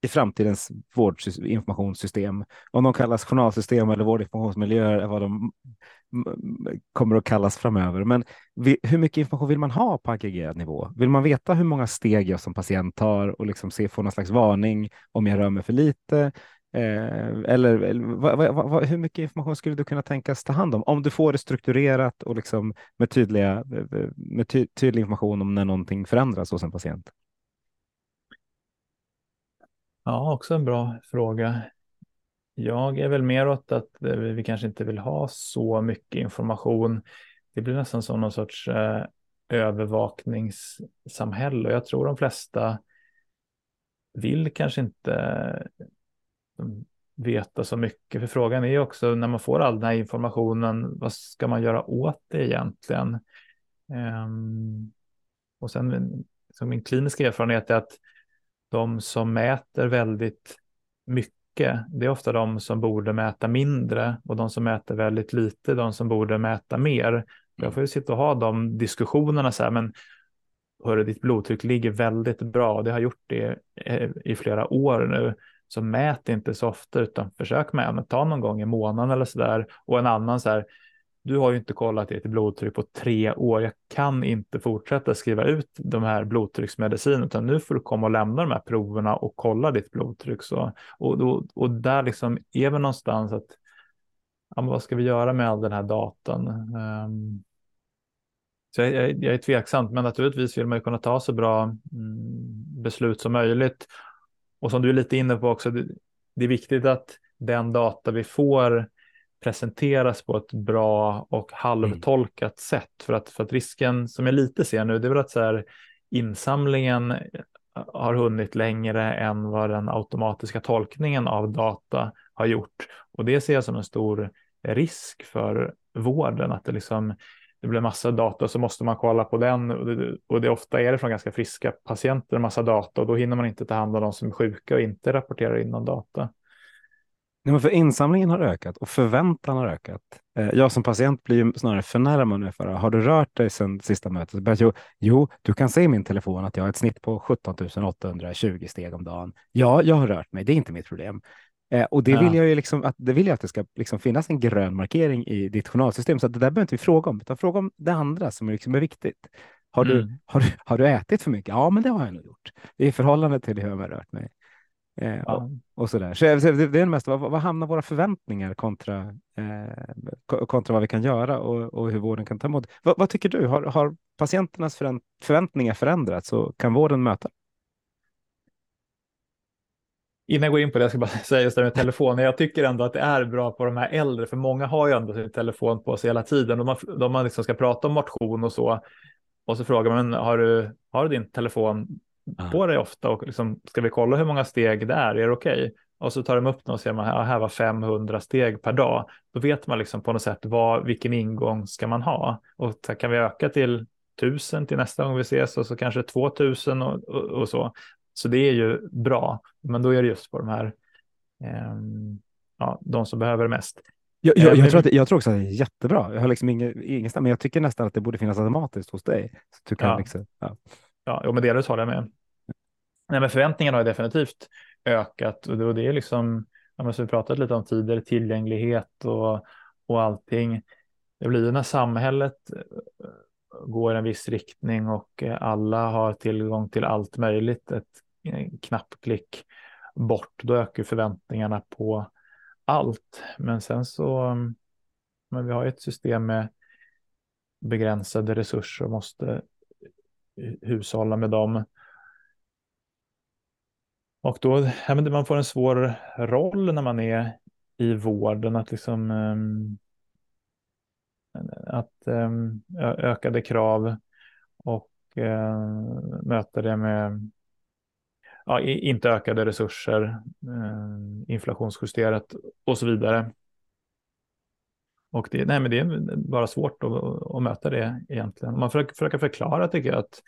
i framtidens vårdinformationssystem. Om de kallas journalsystem eller vårdinformationsmiljöer är vad de kommer att kallas framöver. Men hur mycket information vill man ha på aggregerad nivå? Vill man veta hur många steg jag som patient tar och liksom se, få någon slags varning om jag rör mig för lite? Eh, eller, eller va, va, hur mycket information skulle du kunna tänkas ta hand om? Om du får det strukturerat och liksom med, tydliga, med ty, tydlig information om när någonting förändras hos en patient. Ja, också en bra fråga. Jag är väl mer åt att eh, vi kanske inte vill ha så mycket information. Det blir nästan som någon sorts eh, övervakningssamhälle och jag tror de flesta vill kanske inte eh, veta så mycket. För frågan är också när man får all den här informationen, vad ska man göra åt det egentligen? Ehm, och sen som min kliniska erfarenhet är att de som mäter väldigt mycket, det är ofta de som borde mäta mindre och de som mäter väldigt lite, de som borde mäta mer. Jag får ju sitta och ha de diskussionerna så här, men hörru, ditt blodtryck ligger väldigt bra och det har gjort det i flera år nu. Så mät inte så ofta utan försök med, ta någon gång i månaden eller så där. Och en annan så här, du har ju inte kollat ditt blodtryck på tre år. Jag kan inte fortsätta skriva ut de här blodtrycksmedicinerna, utan nu får du komma och lämna de här proverna och kolla ditt blodtryck. Så, och, och, och där liksom är vi någonstans att, ja, vad ska vi göra med all den här datan? Um, så jag, jag, jag, är tveksam, men naturligtvis vill man ju kunna ta så bra mm, beslut som möjligt. Och som du är lite inne på också, det, det är viktigt att den data vi får presenteras på ett bra och halvtolkat mm. sätt. För att, för att risken som jag lite ser nu, det är väl att så här, insamlingen har hunnit längre än vad den automatiska tolkningen av data har gjort. Och det ser jag som en stor risk för vården, att det liksom det blir massa data så måste man kolla på den och det, och det ofta är det från ganska friska patienter massa data och då hinner man inte ta hand om de som är sjuka och inte rapporterar in någon data. Nej, men för insamlingen har ökat och förväntan har ökat. Eh, jag som patient blir ju snarare förnärmad nu för har du rört dig sedan sista mötet? Jo, jo, du kan se i min telefon att jag har ett snitt på 17 820 steg om dagen. Ja, jag har rört mig. Det är inte mitt problem. Eh, och det vill jag ju liksom att det vill jag att det ska liksom finnas en grön markering i ditt journalsystem. Så det där behöver inte vi fråga om, utan fråga om det andra som är, liksom är viktigt. Har, mm. du, har, har du ätit för mycket? Ja, men det har jag nog gjort. I förhållande till hur jag har rört mig. Eh, ja. och, och så där. Så det, det är mest, vad, vad hamnar våra förväntningar kontra, eh, kontra vad vi kan göra och, och hur vården kan ta emot? Vad, vad tycker du? Har, har patienternas förväntningar förändrats och kan vården möta? Innan jag går in på det, jag ska bara säga just det med telefonen. Jag tycker ändå att det är bra på de här äldre, för många har ju ändå sin telefon på sig hela tiden. De, har, de har liksom ska prata om motion och så. Och så frågar man, har du, har du din telefon på dig ofta och liksom, ska vi kolla hur många steg det är, är det okej? Okay? Och så tar de upp den och ser man här, här var 500 steg per dag. Då vet man liksom på något sätt vad, vilken ingång ska man ha? Och kan vi öka till 1000 till nästa gång vi ses och så kanske 2000 och, och, och så. Så det är ju bra, men då är det just på de här, eh, ja, de som behöver det mest. Jag, jag, jag, tror att, jag tror också att det är jättebra. Jag har liksom ingen, ingenstans, men jag tycker nästan att det borde finnas automatiskt hos dig. Så du kan ja. Liksom, ja. Ja, men delvis håller jag med. Nej, men förväntningarna har definitivt ökat och det, och det är liksom, ja, som vi pratat lite om tidigare, tillgänglighet och, och allting. Det blir ju när samhället eh, går i en viss riktning och eh, alla har tillgång till allt möjligt, ett eh, knappklick bort, då ökar förväntningarna på allt. Men sen så, mm, men vi har ett system med begränsade resurser och måste Eh, hushålla med dem. Och då, ja, men man får en svår roll när man är i vården, att liksom um, att ehm, um, ökade krav och uh, möta det med ja, inte ökade resurser, uh, inflationsjusterat och så vidare. Och det, nej, men det är bara svårt att, att möta det egentligen. Man försöker, försöker förklara tycker jag att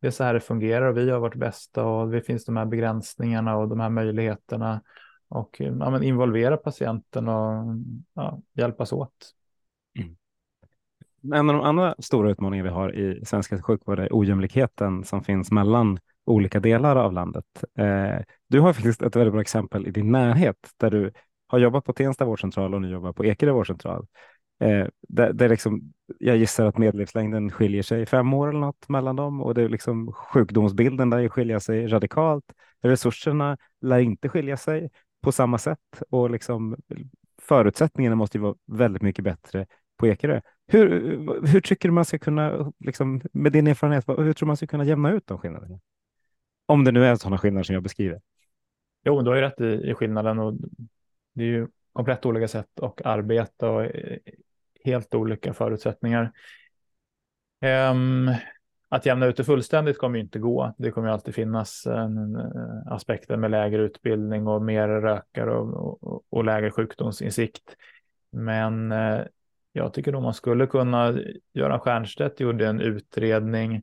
det är så här det fungerar och vi gör vårt bästa och det finns de här begränsningarna och de här möjligheterna och ja, men involvera patienten och ja, hjälpas åt. Mm. En av de andra stora utmaningar vi har i svensk sjukvård är ojämlikheten som finns mellan olika delar av landet. Eh, du har faktiskt ett väldigt bra exempel i din närhet där du har jobbat på Tensta vårdcentral och nu jobbar på Ekerö vårdcentral. Eh, det, det är liksom, jag gissar att medellivslängden skiljer sig fem år eller något mellan dem och det är liksom sjukdomsbilden där skiljer sig radikalt. Resurserna lär inte skilja sig på samma sätt och liksom förutsättningarna måste ju vara väldigt mycket bättre på Ekerö. Hur, hur tycker du man ska kunna, liksom, med din erfarenhet, hur tror man ska kunna jämna ut de skillnaderna? Om det nu är sådana skillnader som jag beskriver. Jo, du har ju rätt i, i skillnaden och det är ju komplett olika sätt att arbeta och eh, helt olika förutsättningar. Um, att jämna ut det fullständigt kommer ju inte gå. Det kommer alltid finnas en, eh, aspekter med lägre utbildning och mer rökare och, och, och lägre sjukdomsinsikt. Men eh, jag tycker nog man skulle kunna, Göran Stiernstedt gjorde en utredning.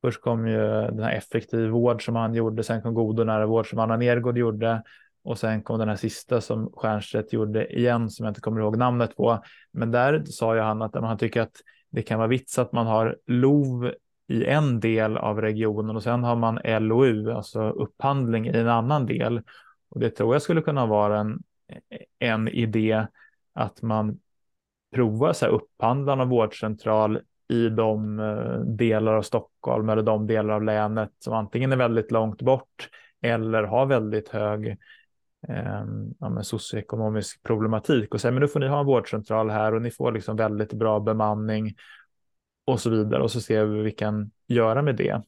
Först kom ju den här effektiv vård som han gjorde, sen kom god och nära vård som Anna Nergård gjorde. Och sen kom den här sista som Stiernstedt gjorde igen, som jag inte kommer ihåg namnet på. Men där sa ju han att han tycker att det kan vara vits att man har LOV i en del av regionen och sen har man LOU, alltså upphandling i en annan del. Och det tror jag skulle kunna vara en, en idé att man provar så här upphandlan av vårdcentral i de eh, delar av Stockholm eller de delar av länet som antingen är väldigt långt bort eller har väldigt hög eh, ja, socioekonomisk problematik och säga men nu får ni ha en vårdcentral här och ni får liksom väldigt bra bemanning och så vidare och så ser vi vad vi kan göra med det.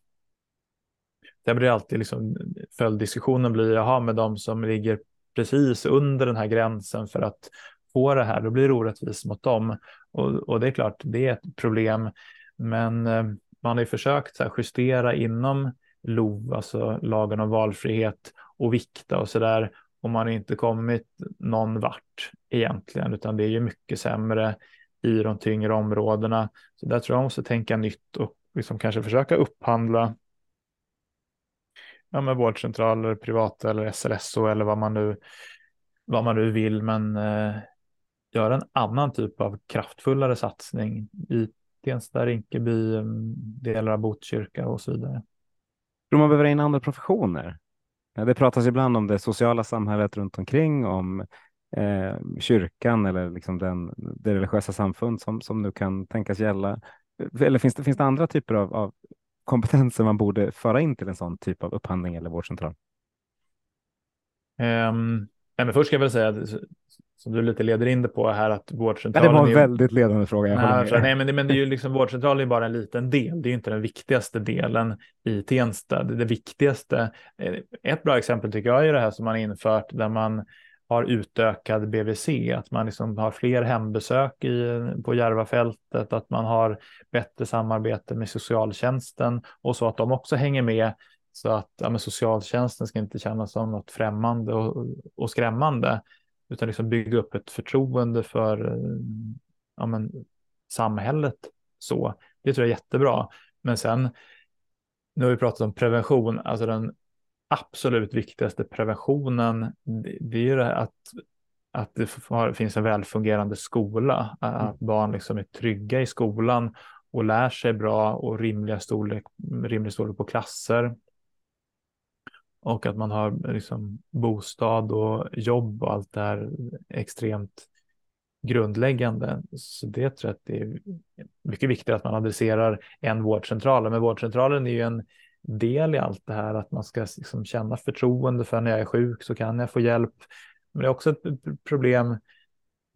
Där blir det alltid liksom följddiskussionen blir jaha med de som ligger precis under den här gränsen för att få det här, då blir det orättvist mot dem. Och, och det är klart, det är ett problem. Men eh, man har ju försökt så justera inom LOV, alltså lagen om valfrihet och vikta och så där. Och man har inte kommit någon vart egentligen, utan det är ju mycket sämre i de tyngre områdena. Så där tror jag man måste tänka nytt och liksom kanske försöka upphandla ja, med vårdcentraler, privata eller SLSO eller vad man nu, vad man nu vill. Men eh, göra en annan typ av kraftfullare satsning i Tensta, Rinkeby, mm, delar av Botkyrka och så vidare. Tror man behöver in andra professioner? Det pratas ibland om det sociala samhället runt omkring, om eh, kyrkan eller liksom den, det religiösa samfund som, som nu kan tänkas gälla. Eller finns det, finns det andra typer av, av kompetenser man borde föra in till en sån typ av upphandling eller vårdcentral? Um, men först ska jag väl säga att som du lite leder in det på här att vårdcentralen. Ja, det var en väldigt ledande fråga. Nej, nej, men, det, men det är ju liksom vårdcentralen är bara en liten del. Det är inte den viktigaste delen i Tensta. Det, det viktigaste. Eh, ett bra exempel tycker jag är det här som man infört där man har utökad BVC, att man liksom har fler hembesök i, på Järvafältet, att man har bättre samarbete med socialtjänsten och så att de också hänger med så att ja, socialtjänsten ska inte kännas som något främmande och, och skrämmande utan liksom bygga upp ett förtroende för eh, ja, men, samhället. Så det tror jag är jättebra. Men sen, nu har vi pratat om prevention, alltså den absolut viktigaste preventionen, det, är ju att, att det finns en välfungerande skola, mm. att barn liksom är trygga i skolan och lär sig bra och rimliga storlek, rimlig storlek på klasser och att man har liksom bostad och jobb och allt det här extremt grundläggande. Så det tror jag att det är mycket viktigare att man adresserar än vårdcentralen. Men vårdcentralen är ju en del i allt det här, att man ska liksom känna förtroende för när jag är sjuk så kan jag få hjälp. Men det är också ett problem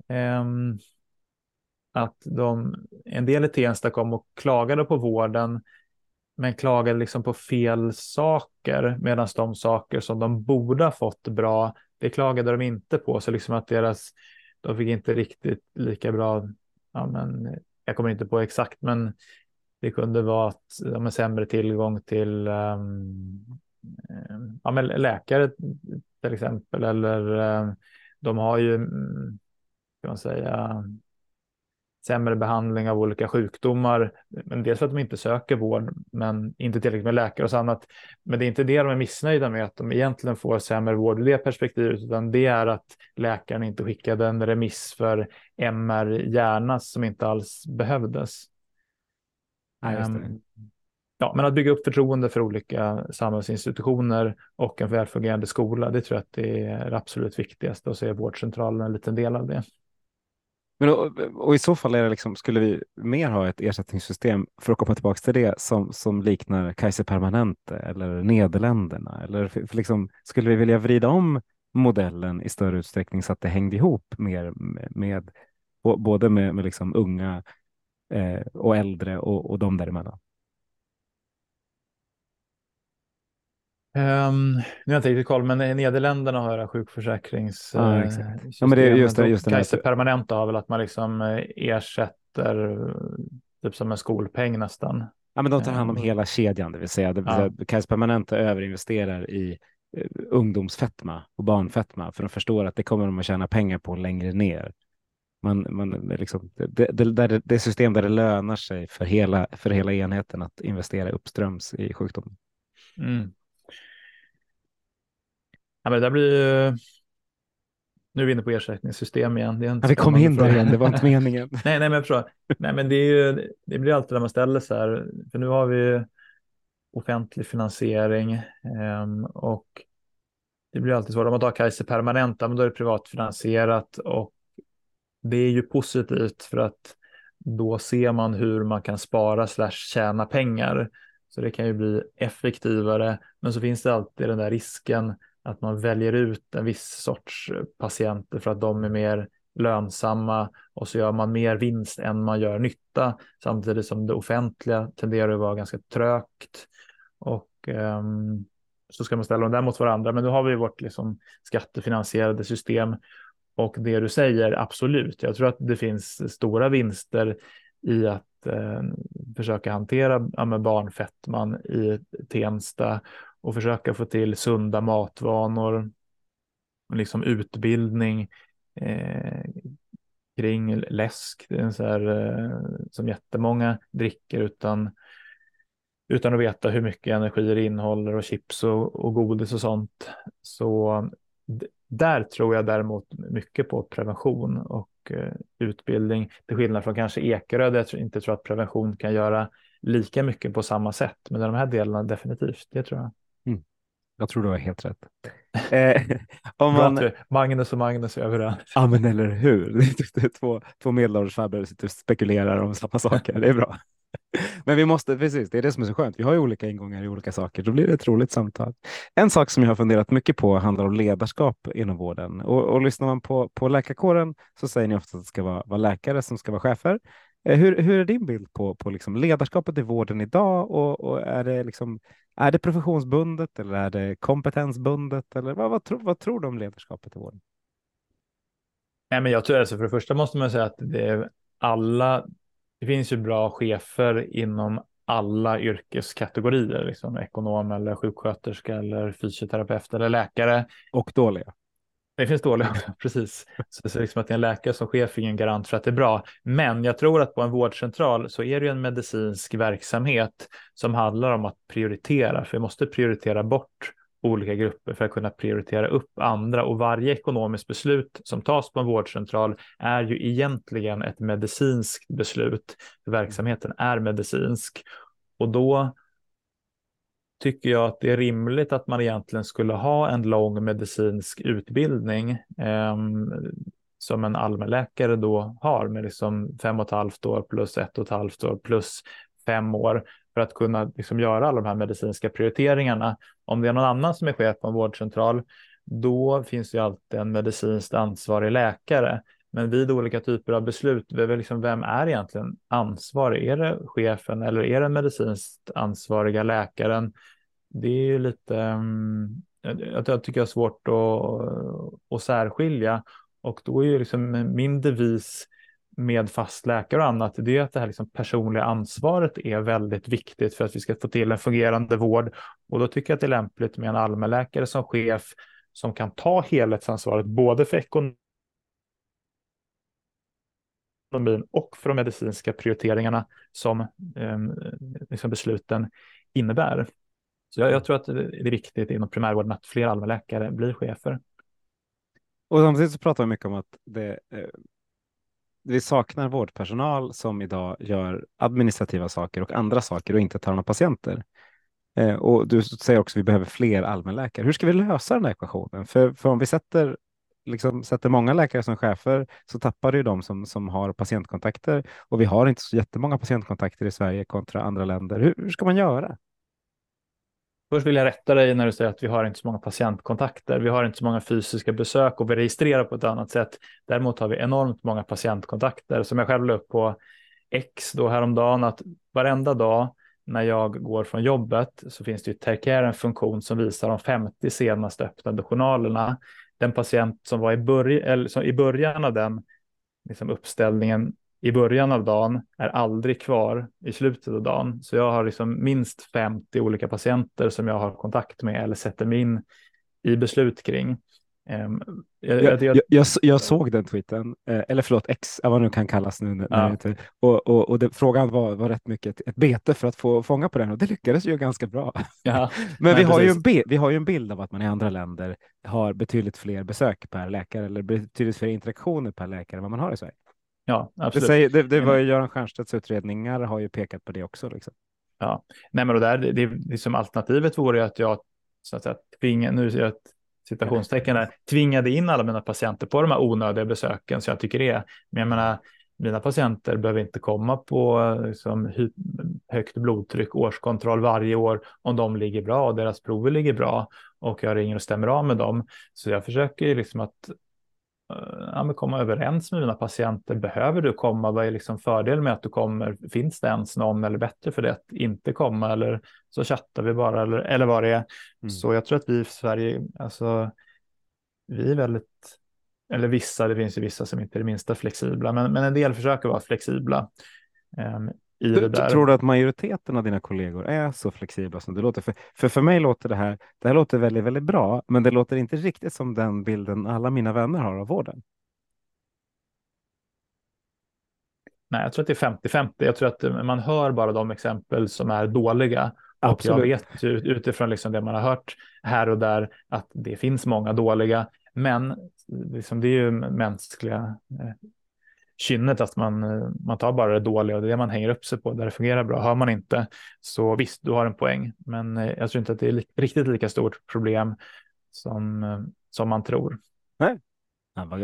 eh, att de, en del i Tensta kom och klagade på vården men klagade liksom på fel saker medan de saker som de borde ha fått bra, det klagade de inte på. Så liksom att deras, de fick inte riktigt lika bra, ja men jag kommer inte på exakt, men det kunde vara att de har sämre tillgång till um, ja, men läkare till exempel, eller um, de har ju, mm, kan man säga, sämre behandling av olika sjukdomar. Men dels för att de inte söker vård, men inte tillräckligt med läkare och så annat. Men det är inte det de är missnöjda med, att de egentligen får sämre vård i det perspektivet, utan det är att läkaren inte skickade en remiss för MR hjärna som inte alls behövdes. Ja. Um, ja, men att bygga upp förtroende för olika samhällsinstitutioner och en välfungerande skola, det tror jag att det är det absolut viktigaste och så är vårdcentralen en liten del av det. Men och, och, i så fall är det liksom, skulle vi mer ha ett ersättningssystem för att komma tillbaka till det som, som liknar Kaiser Permanente eller Nederländerna? Eller för, för liksom, skulle vi vilja vrida om modellen i större utsträckning så att det hängde ihop mer med, med både med, med liksom unga eh, och äldre och, och de däremellan? Um, nu har jag inte riktigt koll, men Nederländerna har sjukförsäkrings... Ja, exakt. Ja, men det är just det. Just det Kaiser permanenta har väl att man liksom eh, ersätter typ som en skolpeng nästan. Ja, men de tar hand om ehm. hela kedjan, det vill säga, det vill säga ja. Kaiser permanenta överinvesterar i ungdomsfetma och barnfetma för de förstår att det kommer de att tjäna pengar på längre ner. Man, man, liksom, det, det, det, det system där det lönar sig för hela, för hela enheten att investera uppströms i sjukdomen. Mm. Ja, men det blir ju... Nu är vi inne på ersättningssystem igen. Ja, vi kom in där igen, det var inte meningen. nej, nej, men jag förstår. Nej, men det, är ju, det blir alltid när man ställer sig här, för nu har vi offentlig finansiering um, och det blir alltid svårt. Om man tar Kaiser permanenta, men då är det privatfinansierat och det är ju positivt för att då ser man hur man kan spara slash tjäna pengar. Så det kan ju bli effektivare, men så finns det alltid den där risken att man väljer ut en viss sorts eh, patienter för att de är mer lönsamma och så gör man mer vinst än man gör nytta samtidigt som det offentliga tenderar att vara ganska trögt och um, så ska man ställa dem där mot varandra. Men nu har vi vårt liksom, skattefinansierade system och det du säger absolut. Jag tror att det finns stora vinster i att eh, försöka hantera ja, barnfettman i Tensta och försöka få till sunda matvanor och liksom utbildning eh, kring läsk. Det är en så här, eh, som jättemånga dricker utan, utan att veta hur mycket energi det innehåller och chips och, och godis och sånt. Så där tror jag däremot mycket på prevention och eh, utbildning till skillnad från kanske Ekerö där jag inte tror att prevention kan göra lika mycket på samma sätt. Men de här delarna definitivt, det tror jag. Jag tror du har helt rätt. Eh, om man... Magnus och Magnus är överens. Ja, men eller hur? Är två, två medelålders farbröder sitter och spekulerar om samma saker. Det är bra. Men vi måste, precis, det är det som är så skönt. Vi har ju olika ingångar i olika saker. Då blir det ett roligt samtal. En sak som jag har funderat mycket på handlar om ledarskap inom vården. Och, och lyssnar man på, på läkarkåren så säger ni ofta att det ska vara, vara läkare som ska vara chefer. Eh, hur, hur är din bild på, på liksom ledarskapet i vården idag? Och, och är det liksom är det professionsbundet eller är det kompetensbundet? Eller vad, vad, tro, vad tror du om ledarskapet i vården? Nej, men jag tror alltså för det första måste man säga att det är alla. Det finns ju bra chefer inom alla yrkeskategorier, liksom ekonom eller sjuksköterska eller fysioterapeut eller läkare. Och dåliga. Det finns dåliga, precis. Så det är liksom att en läkare som chef är ingen garant för att det är bra. Men jag tror att på en vårdcentral så är det ju en medicinsk verksamhet som handlar om att prioritera, för vi måste prioritera bort olika grupper för att kunna prioritera upp andra och varje ekonomiskt beslut som tas på en vårdcentral är ju egentligen ett medicinskt beslut. För verksamheten är medicinsk och då tycker jag att det är rimligt att man egentligen skulle ha en lång medicinsk utbildning eh, som en allmänläkare då har med liksom fem och ett halvt år plus ett och ett halvt år plus fem år för att kunna liksom göra alla de här medicinska prioriteringarna. Om det är någon annan som är chef på en vårdcentral, då finns det alltid en medicinskt ansvarig läkare. Men vid olika typer av beslut, liksom, vem är egentligen ansvarig? Är det chefen eller är det den medicinskt ansvariga läkaren? Det är ju lite, mm, jag, tycker jag är svårt att, att särskilja och då är ju liksom min devis med fast läkare och annat, det är att det här liksom personliga ansvaret är väldigt viktigt för att vi ska få till en fungerande vård. Och då tycker jag att det är lämpligt med en allmänläkare som chef som kan ta helhetsansvaret både för ekonomin och för de medicinska prioriteringarna som eh, liksom besluten innebär. Så jag, jag, tror att det är viktigt inom primärvården att fler allmänläkare blir chefer. Och samtidigt så pratar vi mycket om att det, eh, vi saknar vårdpersonal som idag gör administrativa saker och andra saker och inte tar hand om patienter. Eh, och du säger också att vi behöver fler allmänläkare. Hur ska vi lösa den här ekvationen? För, för om vi sätter, liksom, sätter många läkare som chefer så tappar du de som, som har patientkontakter och vi har inte så jättemånga patientkontakter i Sverige kontra andra länder. Hur, hur ska man göra? Först vill jag rätta dig när du säger att vi har inte så många patientkontakter. Vi har inte så många fysiska besök och vi registrerar på ett annat sätt. Däremot har vi enormt många patientkontakter som jag själv la upp på X då häromdagen att varenda dag när jag går från jobbet så finns det ju Tercare en funktion som visar de 50 senaste öppnade journalerna. Den patient som var i, börj eller som i början av den liksom uppställningen i början av dagen är aldrig kvar i slutet av dagen. Så jag har liksom minst 50 olika patienter som jag har kontakt med eller sätter mig in i beslut kring. Um, jag, jag, jag, jag, jag, såg den tweeten, eh, eller förlåt X, vad nu kan kallas nu. Ja. och och, och det, frågan var, var rätt mycket ett, ett, bete för att få fånga på den och det lyckades ju ganska bra. Ja, Men vi, har ju en bild, vi har ju en bild av att man i andra länder har betydligt fler besök per läkare eller betydligt fler interaktioner per läkare än vad man har i Sverige. Ja, absolut. Det, säger, det, det var ju Göran Stiernstedts utredningar har ju pekat på det också. Liksom. Ja, nej men och där, det, det, som alternativet vore att jag så att säga, tvinga, nu jag citationstecken där, tvingade in alla mina patienter på de här onödiga besöken så jag tycker det är. Men jag menar, mina patienter behöver inte komma på liksom, högt blodtryck, årskontroll varje år om de ligger bra och deras prover ligger bra och jag ringer och stämmer av med dem. Så jag försöker liksom att ja, komma överens med mina patienter. Behöver du komma? Vad är liksom fördelen med att du kommer? Finns det ens någon eller bättre för det att inte komma? Eller så chattar vi bara eller, eller vad det är. Mm. Så jag tror att vi i Sverige, alltså vi är väldigt, eller vissa, det finns ju vissa som inte är det minsta flexibla, men, men en del försöker vara flexibla. Um, i du, det där. Tror du att majoriteten av dina kollegor är så flexibla som det låter? För, för, för mig låter det här, det här låter väldigt, väldigt bra, men det låter inte riktigt som den bilden alla mina vänner har av vården. Nej, jag tror att det är 50-50. Jag tror att man hör bara de exempel som är dåliga. Absolut. Och jag vet utifrån liksom det man har hört här och där att det finns många dåliga. Men liksom det är ju mänskliga eh, kynnet att man, man tar bara det dåliga och det är det man hänger upp sig på där det fungerar bra. Hör man inte så visst, du har en poäng, men eh, jag tror inte att det är li riktigt lika stort problem som, eh, som man tror. Nej,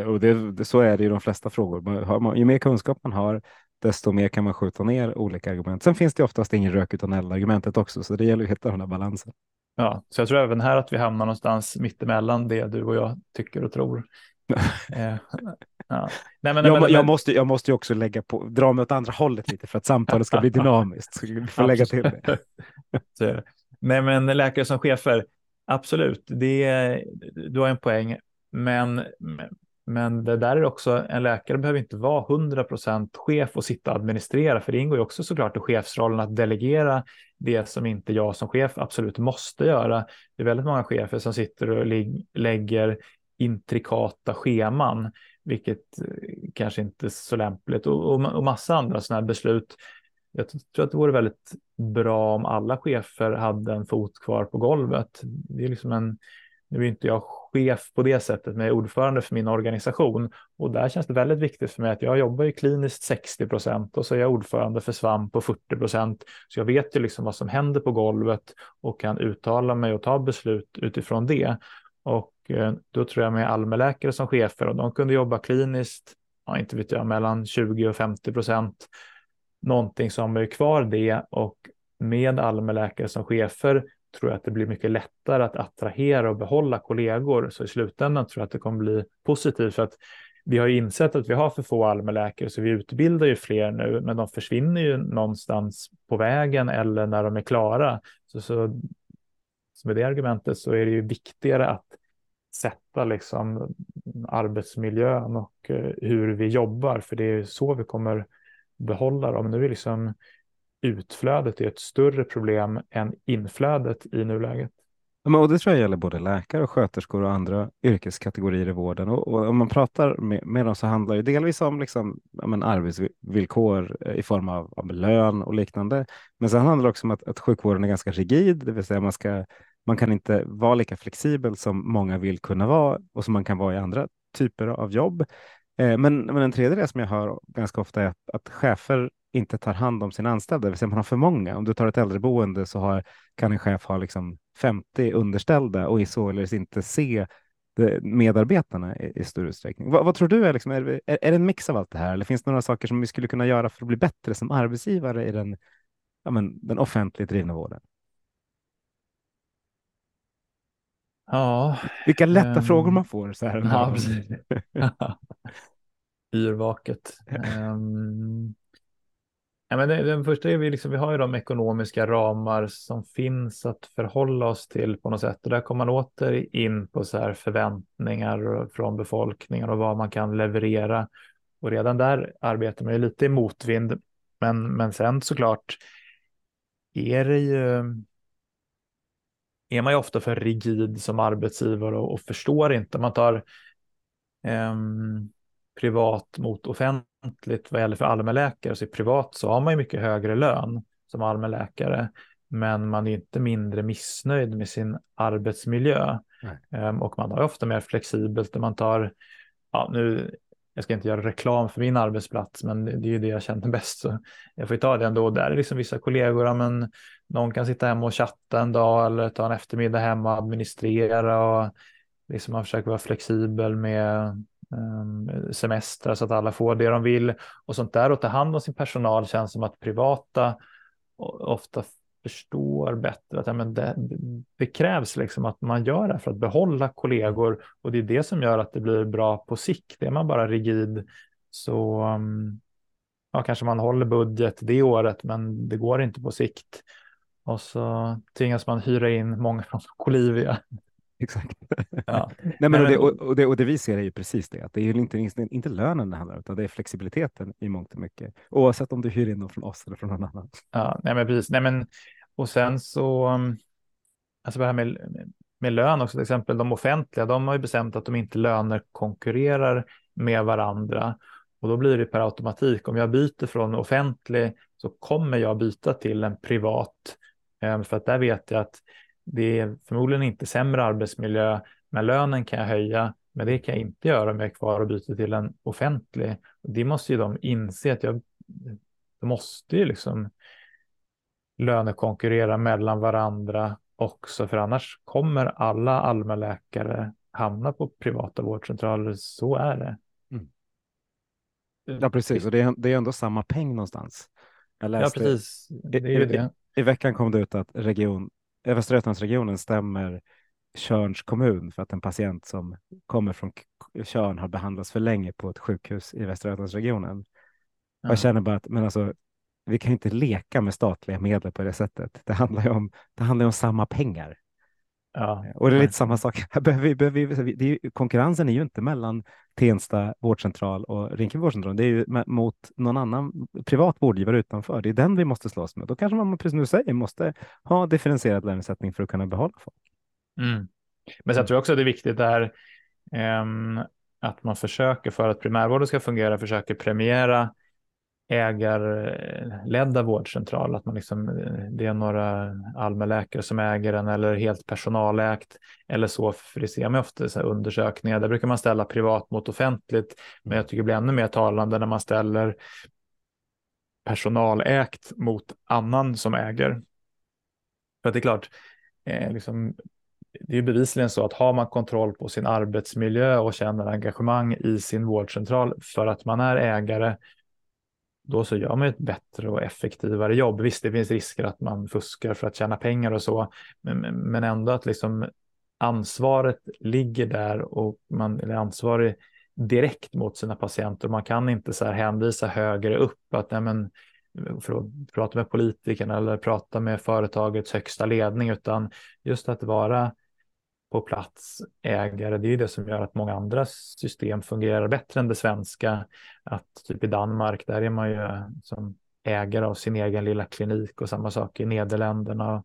och det, det, så är det i de flesta frågor. Man, ju mer kunskap man har, desto mer kan man skjuta ner olika argument. Sen finns det oftast ingen rök utan eld argumentet också, så det gäller att hitta den här balansen. Ja, så jag tror även här att vi hamnar någonstans mittemellan det du och jag tycker och tror. Eh, ja. nej, men, jag, men, jag, måste, jag måste ju också lägga på, dra mig åt andra hållet lite för att samtalet ska bli dynamiskt. Så vi får lägga till det. nej, men läkare som chefer, absolut, det, du har en poäng. Men, men det där är också, en läkare behöver inte vara 100% chef och sitta och administrera, för det ingår ju också såklart i chefsrollen att delegera det som inte jag som chef absolut måste göra. Det är väldigt många chefer som sitter och lägger intrikata scheman, vilket eh, kanske inte är så lämpligt och, och, och massa andra sådana här beslut. Jag tror att det vore väldigt bra om alla chefer hade en fot kvar på golvet. Det är liksom en, nu är inte jag chef på det sättet, men jag är ordförande för min organisation och där känns det väldigt viktigt för mig att jag jobbar ju kliniskt 60 procent och så är jag ordförande för Svamp på 40 procent. Så jag vet ju liksom vad som händer på golvet och kan uttala mig och ta beslut utifrån det. Och eh, då tror jag med allmänläkare som chefer och de kunde jobba kliniskt, ja, inte vet jag, mellan 20 och 50 procent. Någonting som är kvar det och med allmänläkare som chefer tror jag att det blir mycket lättare att attrahera och behålla kollegor. Så i slutändan tror jag att det kommer bli positivt för att vi har insett att vi har för få allmänläkare så vi utbildar ju fler nu, men de försvinner ju någonstans på vägen eller när de är klara. Så, så med det argumentet så är det ju viktigare att sätta liksom arbetsmiljön och eh, hur vi jobbar, för det är så vi kommer behålla dem. Nu är liksom utflödet är ett större problem än inflödet i nuläget. Ja, och det tror jag gäller både läkare och sköterskor och andra yrkeskategorier i vården. Och, och om man pratar med, med dem så handlar det delvis om liksom, men arbetsvillkor eh, i form av, av lön och liknande. Men sen handlar det också om att, att sjukvården är ganska rigid, det vill säga man, ska, man kan inte vara lika flexibel som många vill kunna vara och som man kan vara i andra typer av jobb. Eh, men, men en tredje del som jag hör ganska ofta är att, att chefer inte tar hand om sina anställda, det vill säga man har för många. Om du tar ett äldreboende så har, kan en chef ha liksom 50 underställda och i således inte se eh, medarbetarna i, i stor utsträckning. Vad, vad tror du? Är, liksom, är, är, är, det en mix av allt det här eller finns det några saker som vi skulle kunna göra för att bli bättre som arbetsgivare i den, ja, men, den offentligt drivna vården? Ja. Vilka lätta um, frågor man får så här. Ja, precis. Yrvaket. Um, Ja, men den första är vi, liksom, vi har ju de ekonomiska ramar som finns att förhålla oss till på något sätt. Och där kommer man åter in på så här förväntningar från befolkningen och vad man kan leverera. Och redan där arbetar man ju lite i motvind. Men, men sen såklart är det ju är man ju ofta för rigid som arbetsgivare och, och förstår inte. Man tar um, privat mot offentligt vad gäller för allmänläkare. Så i privat så har man ju mycket högre lön som allmänläkare, men man är inte mindre missnöjd med sin arbetsmiljö. Um, och man har ofta mer flexibelt när man tar, ja nu, jag ska inte göra reklam för min arbetsplats, men det, är ju det jag känner bäst. Så jag får ta det ändå. Där är liksom vissa kollegor, men någon kan sitta hemma och chatta en dag eller ta en eftermiddag hemma och administrera och liksom man försöker vara flexibel med ehm, semestrar så att alla får det de vill och sånt där och ta hand om sin personal känns som att privata ofta förstår bättre att ja, men det, det, krävs liksom att man gör det för att behålla kollegor och det är det som gör att det blir bra på sikt. Är man bara rigid så ehm, ja, kanske man håller budget det året men det går inte på sikt. Och så tvingas man hyra in många från Colivia Exakt. Ja. Nej, men, och, det, och, det, och det vi ser är ju precis det, att det är ju inte, inte lönen det handlar om, utan det är flexibiliteten i mångt och mycket, oavsett om du hyr in dem från oss eller från någon annan. Ja, nej, men precis. Nej, men, och sen så, um, alltså det här med, med lön också, till exempel de offentliga, de har ju bestämt att de inte löner konkurrerar med varandra. Och då blir det per automatik, om jag byter från offentlig så kommer jag byta till en privat. Eh, för att där vet jag att det är förmodligen inte sämre arbetsmiljö, men lönen kan jag höja, men det kan jag inte göra om jag är kvar och byter till en offentlig. Det måste ju de inse att jag måste ju liksom lönekonkurrera mellan varandra också, för annars kommer alla allmänläkare hamna på privata vårdcentraler. Så är det. Mm. Ja, precis. Och det är, det är ändå samma peng någonstans. ja, precis. Det är ju det. I, veckan kom det ut att region Västra Götalandsregionen stämmer Körns kommun för att en patient som kommer från Körn har behandlats för länge på ett sjukhus i Västra Götalandsregionen. Ja. Jag känner bara att men alltså, vi kan inte leka med statliga medel på det sättet. Det handlar ju om, det handlar om samma pengar. Ja, och det är lite samma sak. behöver behöver det är, konkurrensen är ju inte mellan Tensta vårdcentral och Rinkeby vårdcentral. Det är ju mot någon annan privat vårdgivare utanför. Det är den vi måste slåss med. Då kanske man, precis som du säger, måste ha differentierad lönesättning för att kunna behålla folk. Mm. Men jag tror också att det är viktigt där um, att man försöker för att primärvården ska fungera, försöker premiera ägarledda vårdcentral, att man liksom, eh, det är några allmänläkare som äger den eller helt personalägt eller så, för det ser man ofta i undersökningar, där brukar man ställa privat mot offentligt, men jag tycker det blir ännu mer talande när man ställer personalägt mot annan som äger. För att det är klart, eh, liksom, det är bevisligen så att har man kontroll på sin arbetsmiljö och känner engagemang i sin vårdcentral för att man är ägare då så gör man ett bättre och effektivare jobb. Visst, det finns risker att man fuskar för att tjäna pengar och så, men, ändå att liksom ansvaret ligger där och man är ansvarig direkt mot sina patienter. Man kan inte så här hänvisa högre upp att nej men, för att prata med politikerna eller prata med företagets högsta ledning, utan just att vara på plats ägare. Det är det som gör att många andra system fungerar bättre än det svenska. Att typ i Danmark, där är man ju som ägare av sin egen lilla klinik och samma sak i Nederländerna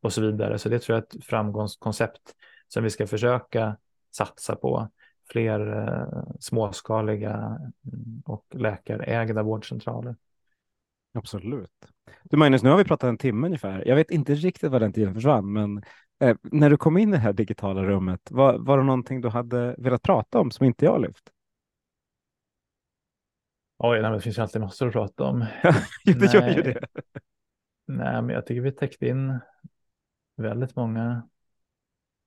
och så vidare. Så det tror jag är ett framgångskoncept som vi ska försöka satsa på. Fler eh, småskaliga mm, och läkarägda vårdcentraler. Absolut. Du Magnus, nu har vi pratat en timme ungefär. Jag vet inte riktigt vad den tiden försvann, men eh, när du kom in i det här digitala rummet, var, var det någonting du hade velat prata om som inte jag lyft? Oj, nej, det finns ju alltid massor att prata om. det gör ju det. Nej, men jag tycker vi täckte in väldigt många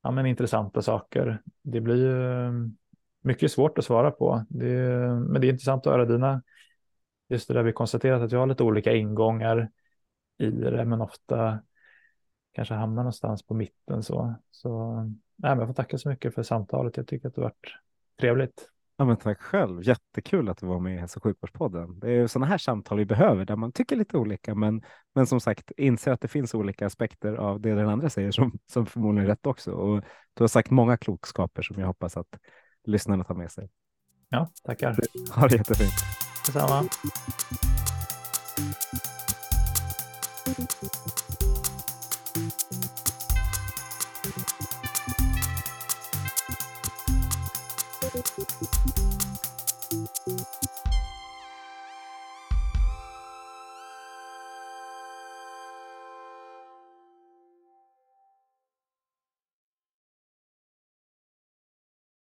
ja, men intressanta saker. Det blir ju mycket svårt att svara på, det, men det är intressant att höra dina, just det där vi konstaterat att vi har lite olika ingångar i det, men ofta kanske hamnar någonstans på mitten så. Så nej, men jag får tacka så mycket för samtalet. Jag tycker att det har varit trevligt. Ja, men tack själv. Jättekul att du var med i Hälso och sjukvårdspodden. Det är sådana här samtal vi behöver där man tycker lite olika, men, men som sagt inser att det finns olika aspekter av det den andra säger som, som förmodligen är rätt också. Och du har sagt många klokskaper som jag hoppas att lyssnarna tar med sig. Ja, tackar. Ha det jättefint. Detsamma.